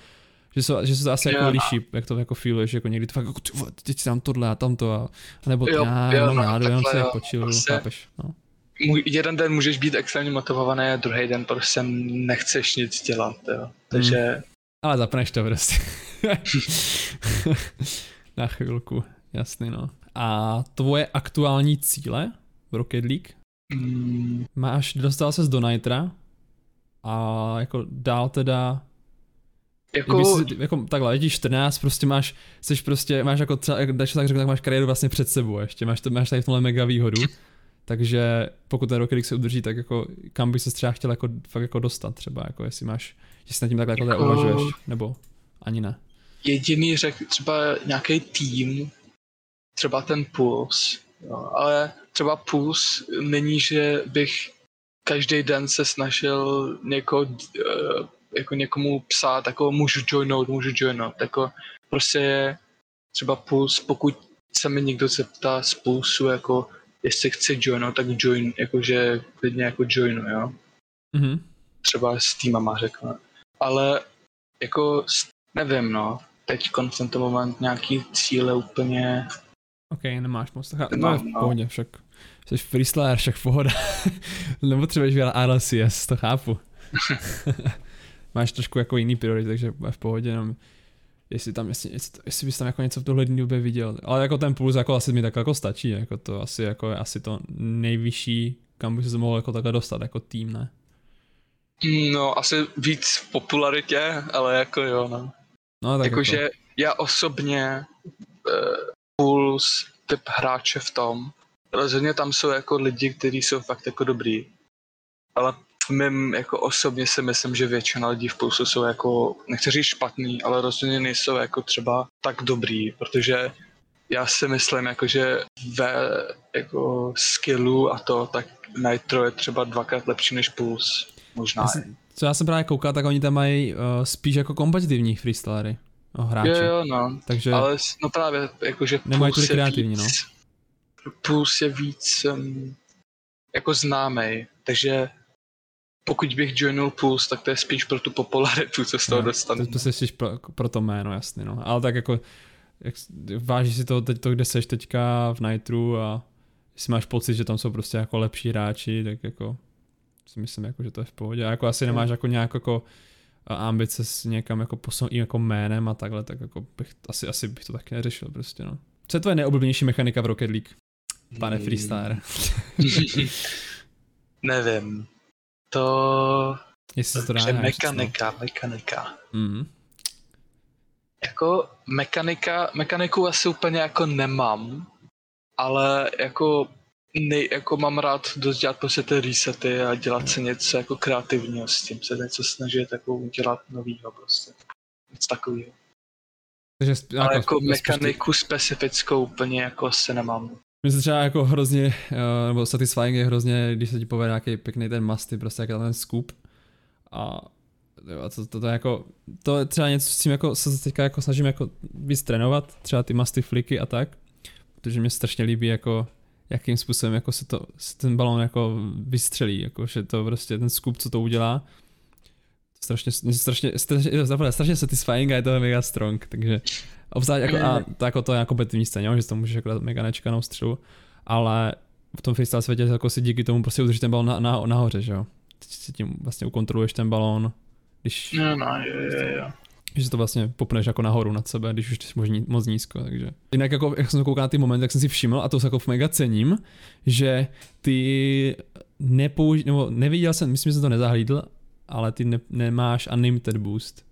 že se, že se to asi yeah. jako liší, jak to jako feeluješ, jako někdy to fakt jako, teď si dám tohle a tamto a, a nebo jo, já jo, no, náladu, jenom si jako chilluju, prostě, chápeš, no. Jeden den můžeš být extrémně motivovaný a druhý den prostě nechceš nic dělat, jo. Takže hmm. Ale zapneš to prostě. *laughs* Na chvilku, jasný no. A tvoje aktuální cíle v Rocket League? Mm. Máš, dostal ses do Nitra a jako dál teda jako... Jsi, jako takhle, letíš 14, prostě máš, jsi prostě, máš jako třeba, jak tak řekl, tak máš kariéru vlastně před sebou ještě, máš, to, máš tady v tomhle mega výhodu, takže pokud ten Rocket League se udrží, tak jako kam bys se třeba chtěl jako, fakt jako dostat třeba, jako jestli máš že si nad tím takhle jako... uvažuješ, nebo ani ne? jediný řekl třeba nějaký tým, třeba ten Puls, jo, ale třeba Puls není, že bych každý den se snažil někoho, uh, jako někomu psát, jako můžu joinout, můžu joinout, jako prostě je třeba Puls, pokud se mi někdo zeptá z Pulsu, jako jestli chce joinout, tak join, jakože klidně jako joinu, jo. Mhm. Třeba s týmama řeknu. Ale jako nevím, no, teď v tento moment nějaký cíle úplně... OK, nemáš moc, tak to je v no. pohodě, však jsi freestyler, však pohoda. *laughs* Nebo třeba dělat RLCS, to chápu. *laughs* Máš trošku jako jiný priority, takže v pohodě, jenom jestli tam, jestli, jestli, jestli bys tam jako něco v tohle době viděl. Ale jako ten puls jako asi mi tak jako stačí, jako to asi jako je asi to nejvyšší, kam bych se mohl jako takhle dostat, jako tým, ne? No, asi víc v popularitě, ale jako jo, no. no tak Jakože jako... já osobně Puls typ hráče v tom, rozhodně tam jsou jako lidi, kteří jsou fakt jako dobrý, ale v mém jako osobně si myslím, že většina lidí v Pulsu jsou jako, nechci říct špatný, ale rozhodně nejsou jako třeba tak dobrý, protože já si myslím, jako, že ve jako skillu a to, tak Nitro je třeba dvakrát lepší než Puls. Možná. Já jsem, co já jsem právě koukal, tak oni tam mají uh, spíš jako kompetitivní freestylery. Hráči. Jo, jo, no. Takže Ale no právě, jakože Nemají tolik kreativní, no. víc, no. Puls je víc um, jako známý, takže pokud bych joinul Puls, tak to je spíš pro tu popularitu, co z toho no, dostanu. To, to se spíš pro, pro to jméno, jasně, no. Ale tak jako, jak, vážíš si to teď to, kde seš teďka v Nitru a jestli máš pocit, že tam jsou prostě jako lepší hráči, tak jako si myslím, jako, že to je v pohodě. A jako asi nemáš jako nějak jako ambice s někam jako posunout jako jménem a takhle, tak jako bych, asi, asi bych to taky neřešil prostě, no. Co je tvoje nejoblíbenější mechanika v Rocket League? Pane freestyle. *laughs* Nevím. To... Jestli to dá mechanika, no. mechanika. Mm-hmm. Jako mechanika, mechaniku asi úplně jako nemám, ale jako nej, jako mám rád dost dělat prostě ty resety a dělat se něco jako kreativního s tím, se něco snažit jako udělat novýho prostě. Nic takového. Takže jako, Ale jako mechaniku specifickou úplně jako se nemám. Mně se třeba jako hrozně, uh, nebo satisfying je hrozně, když se ti povede nějaký pěkný ten masty, prostě jak ten scoop. A jo, to, to, to, jako, to je třeba něco, s tím jako se teďka jako snažím jako víc trénovat, třeba ty masty fliky a tak, protože mě strašně líbí jako jakým způsobem jako se, to, se ten balon jako vystřelí, jako že to prostě ten skup, co to udělá, strašně, strašně, strašně, strašně, satisfying a je to mega strong, takže obzvlášť jako, a to jako to je jako kompetitivní scéně, že to můžeš jako mega nečekanou střelu, ale v tom freestyle světě jako si díky tomu prostě udrží ten balon na, na, nahoře, že jo. Teď si tím vlastně ukontroluješ ten balón, když... No, no, jo, jo, jo že to vlastně popneš jako nahoru nad sebe, když už jsi možný, moc nízko, takže. Jinak jako, jak jsem koukal na ty momenty, tak jsem si všiml, a to jako v mega cením, že ty nepouž... nebo neviděl jsem, myslím, že jsem to nezahlídl, ale ty ne, nemáš unlimited boost.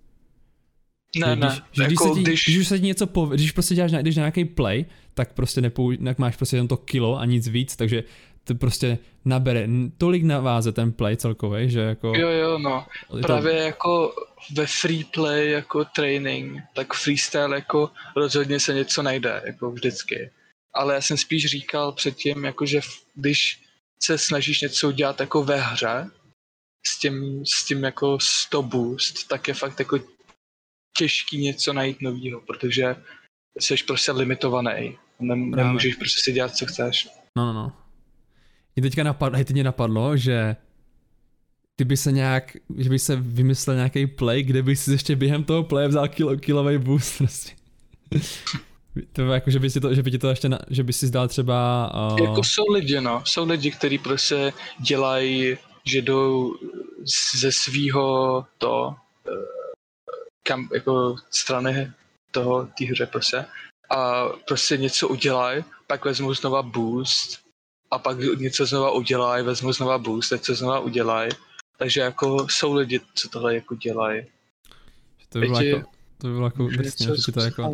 Ne, když, ne, že jako když, se ti, když... když už se ti něco pov... když prostě děláš když nějaký play, tak prostě nepouž... tak máš prostě jen to kilo a nic víc, takže to prostě nabere tolik na váze ten play celkový, že jako... Jo, jo, no. Právě to... jako ve free play jako training, tak freestyle jako rozhodně se něco najde, jako vždycky. Ale já jsem spíš říkal předtím, jako že když se snažíš něco udělat jako ve hře, s tím, s tím jako 100 boost, tak je fakt jako těžký něco najít novýho, protože jsi prostě limitovaný. Nemůžeš prostě si dělat, co chceš. No, no, no. Mě teďka napadlo, teď mě napadlo, že ty by se nějak, že by se vymyslel nějaký play, kde by si ještě během toho play vzal kilo, kilový boost *laughs* prostě. To jako, že by, si to, že by ti to ještě, na, že by si zdal třeba... Uh... Jako jsou lidi, no. Jsou lidi, kteří prostě dělají, že jdou ze svýho to, uh, kam, jako strany toho, té hře prostě a prostě něco udělají, pak vezmou znova boost a pak něco znova udělají, vezmu znova boost, něco znova udělají. Takže jako jsou lidi, co tohle jako dělají. To by bylo jako, to by bylo jako drsně, že to jako... *laughs*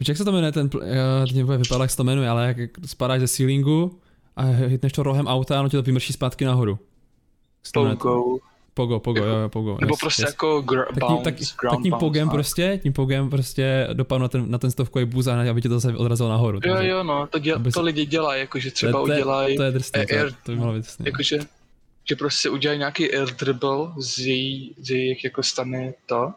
Víš, jak se to jmenuje ten, já teď bude vypadat, jak se to jmenuje, ale jak spadáš ze ceilingu a hitneš to rohem auta a ono ti to vymrší zpátky nahoru. Pogo. Pogo, pogo, jo, jo, pogo. Nebo yes, prostě yes. jako gr- tak tím, bounce, tak, ground tak tím bounce, pogem no. prostě, tím pogem prostě dopadnu na ten, na ten stovkový bůz a aby tě to zase odrazilo nahoru. Jo, takže jo, no, to, děl, aby to lidi dělají, jakože třeba to, je- udělají, To je drsný, to, air- to by mohlo být drsný. jakože, že prostě udělají nějaký air dribble z její, z jejich jako stany to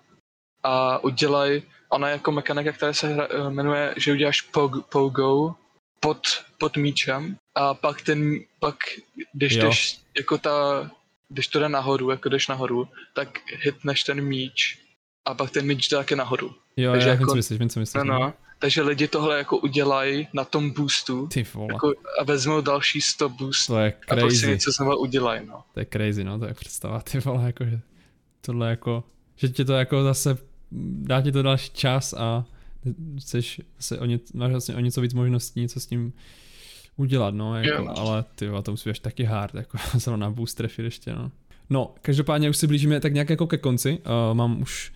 a udělají, ona je jako mechanika, která se hra, jmenuje, že uděláš pog, pogo pod, pod míčem a pak ten, pak když Jo. jdeš, jako ta, když to jde nahoru, jako jdeš nahoru, tak hitneš ten míč a pak ten míč jde také nahoru. Jo, takže já vím, jako- co myslíš, vím, co myslíš. No, no. Takže lidi tohle jako udělají na tom boostu Ty vole, jako, a vezmou další 100 boost to je a prostě crazy, něco znova udělají, no. to je crazy, no, to je představa, ty vole, jako, že tohle jako, že ti to jako zase, dá ti to další čas a chceš se o, ně, máš vlastně o něco víc možností, něco s tím udělat, no, jako, Jo. ale ty vole, to musí být až taky hard, jako *laughs* se na boost trefit ještě, no. No, každopádně už se blížíme tak nějak jako ke konci, uh, mám už,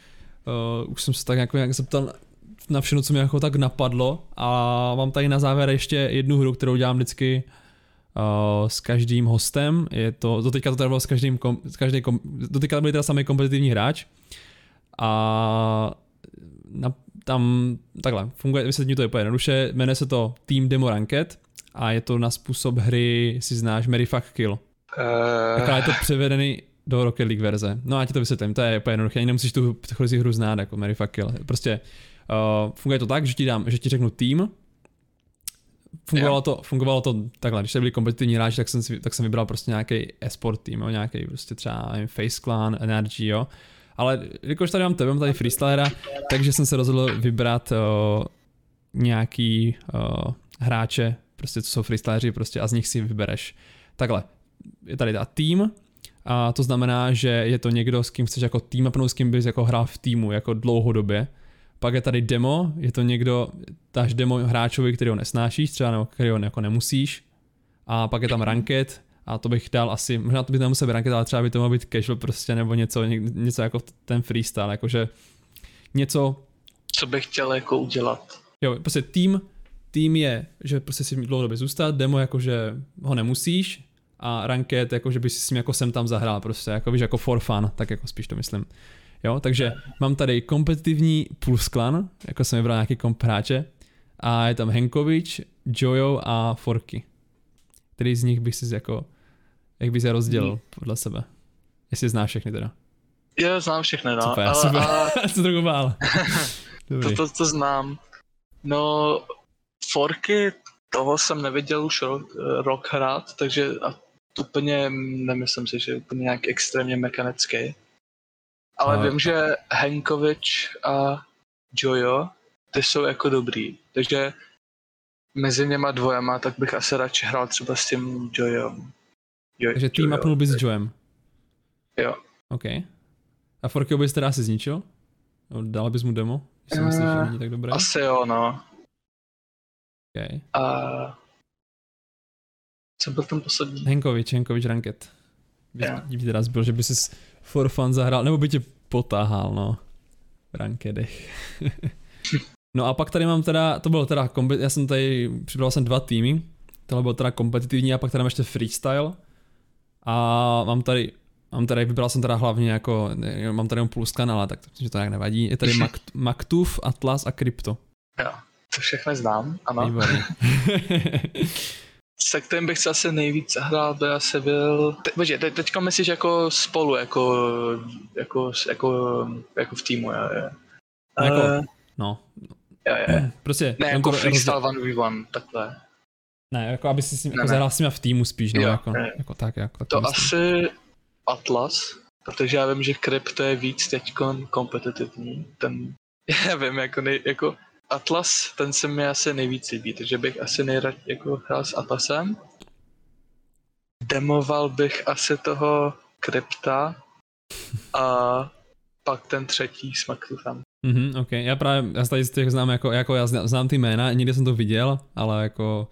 uh, už jsem se tak jako nějak zeptal na všechno, co mě jako tak napadlo. A mám tady na závěr ještě jednu hru, kterou dělám vždycky uh, s každým hostem, je to, do teďka to teda bylo s každým, kom, s každý kom, do teďka byli teda samý kompetitivní hráč. A na, tam takhle, funguje, vysvětlím to úplně jednoduše, jmenuje se to Team Demo Ranked a je to na způsob hry, si znáš Mary Fuck Kill. Uh, je to převedený do Rocket League verze. No já ti to vysvětlím, to je úplně jednoduché, ani nemusíš tu předchozí hru znát jako Mary Fuck Kill. Prostě uh, funguje to tak, že ti, dám, že ti řeknu tým, Fungovalo to, fungovalo to takhle, když byli kompetitivní hráči, tak jsem, si, tak jsem vybral prostě nějaký e-sport tým, jo, nějaký prostě třeba nevím, Face Clan, Energy, jo. Ale jakož tady mám tebe, mám tady freestylera, takže jsem se rozhodl vybrat uh, nějaký uh, hráče, prostě co jsou freestyleri, prostě a z nich si vybereš. Takhle, je tady ta tým, a to znamená, že je to někdo, s kým chceš jako tým apnout, s kým bys jako hrál v týmu jako dlouhodobě. Pak je tady demo, je to někdo, dáš demo hráčovi, který ho nesnášíš, třeba nebo který ho jako nemusíš. A pak je tam ranked, a to bych dal asi, možná to by nemusel být ranked, ale třeba by to mohlo být casual prostě, nebo něco, něco jako ten freestyle, jakože něco, co bych chtěl jako udělat. jo, prostě tým, tým je, že prostě si dlouhodobě zůstat, demo jakože ho nemusíš, a ranked, jako že by si s ním jako sem tam zahrál prostě, jako víš, jako for fun, tak jako spíš to myslím. Jo, takže mám tady kompetitivní plus klan, jako jsem vybral nějaký komp hráče, a je tam Henkovič, Jojo a Forky. Který z nich bych si jako, jak bych se rozdělil podle sebe. Jestli znáš všechny teda. Jo, znám všechny, no. Super, ale, super. ale *laughs* Co trochu bál. *laughs* to, to, to znám. No, Forky, toho jsem neviděl už rok, rok hrát, takže a úplně nemyslím si, že je úplně nějak extrémně mechanický. Ale A- vím, že Henkovič a Jojo, ty jsou jako dobrý. Takže mezi něma dvojema, tak bych asi radši hrál třeba s tím Jojem. Jo, Takže tým Jojo. upnul bys s Joem. Jo. OK. A Forkyho bys teda asi zničil? No, Dal bys mu demo? Když si myslíš, že Eh, není tak dobré? Asi jo, no. OK. A co byl ten poslední? Henkovič, Henkovič Ranket. By, Jo. by teda zbyl, že by si for fun zahrál, nebo by tě potáhal, no. V rankedech. *laughs* no a pak tady mám teda, to bylo teda, kombi- já jsem tady, přibral jsem dva týmy, tohle bylo teda kompetitivní a pak tady mám ještě freestyle. A mám tady, mám tady, vybral jsem teda hlavně jako, ne, mám tady jenom plus kanál, tak to, že to nějak nevadí. Je tady *laughs* Makt, Maktuf, Atlas a Krypto. Jo, to všechny znám, ano. Se *laughs* kterým bych se asi nejvíc hrál, by asi byl... Te, počkej, te, teďka myslíš jako spolu, jako, jako, jako, jako v týmu, jo, jo. Jako- Eh, no, jo, jo. prostě. Ne, jako freestyle 1v1, takhle. Ne, jako aby si s ním Ne, jako ne. zahrál s nima v týmu spíš, no, Jo, jako, ne. jako tak, jako To myslím. asi Atlas, protože já vím, že Crypto je víc teď kompetitivní. Ten, *laughs* já vím, jako, nej, jako Atlas, ten se mi asi nejvíc líbí, takže bych asi nejrad jako hrál s Atlasem. Demoval bych asi toho Krypta a pak ten třetí s Maktufem. Mhm, ok, já právě, já tady z těch znám, jako, jako já znám, znám ty jména, někde jsem to viděl, ale jako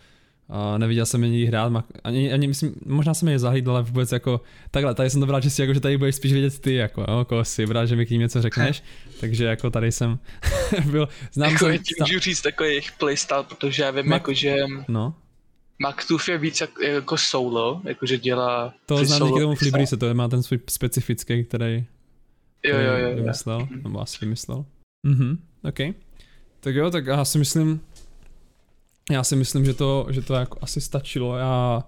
uh, neviděl jsem je nikdy hrát, ani, ani myslím, možná jsem je zahlídl, ale vůbec jako, takhle, tady jsem to bral čistě jako, že tady budeš spíš vědět ty, jako, jo, koho si bral, že mi k ním něco řekneš, *laughs* takže jako tady jsem *laughs* byl, znám Jako jsem, je ti můžu říct takový jejich playstyle, protože já vím, Mak- jako, že no, Maktuf je víc jak, jako solo, jakože dělá... To znám díky tomu Flibrise, to má ten svůj specifický, který, jo, jo, jo, vymyslel, jo. nebo asi vymyslel. Mhm, ok. Tak jo, tak já si myslím, já si myslím, že to, že to jako asi stačilo. Já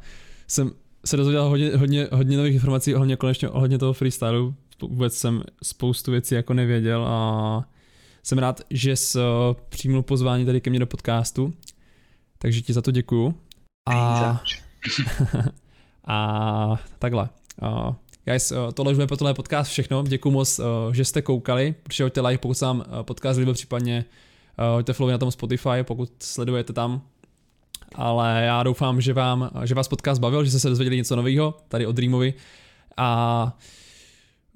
jsem se dozvěděl hodně, hodně, hodně nových informací ohledně konečně ohledně toho freestylu. Vůbec jsem spoustu věcí jako nevěděl a jsem rád, že jsi eh, přijmul pozvání tady ke mně do podcastu. Takže ti za to děkuju. A, *laughs* a takhle. Uh, guys, uh, tohle už bude pro tohle podcast všechno. Děkuji moc, že jste koukali. Určitě hoďte like, pokud se vám podcast líbil, případně hoďte follow na tom Spotify, pokud sledujete tam. Ale já doufám, že, vám, že vás podcast bavil, že jste se dozvěděli něco nového tady od Dreamovi. A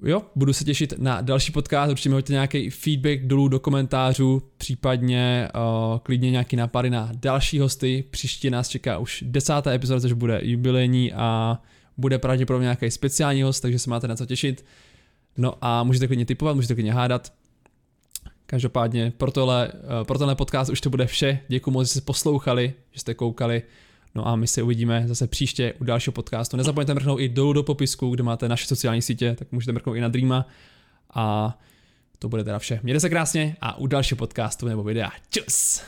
jo, budu se těšit na další podcast, určitě mi hoďte nějaký feedback dolů do komentářů, případně uh, klidně nějaký nápady na další hosty. Příště nás čeká už desátá epizoda, což bude jubilejní a bude pravděpodobně nějaký speciální host, takže se máte na co těšit. No a můžete klidně typovat, můžete klidně hádat. Každopádně pro tohle, uh, pro tohle podcast už to bude vše. Děkuji moc, že jste poslouchali, že jste koukali. No a my se uvidíme zase příště u dalšího podcastu. Nezapomeňte mrknout i dolů do popisku, kde máte naše sociální sítě, tak můžete mrknout i na Dreama. A to bude teda vše. Mějte se krásně a u dalšího podcastu nebo videa. Čus!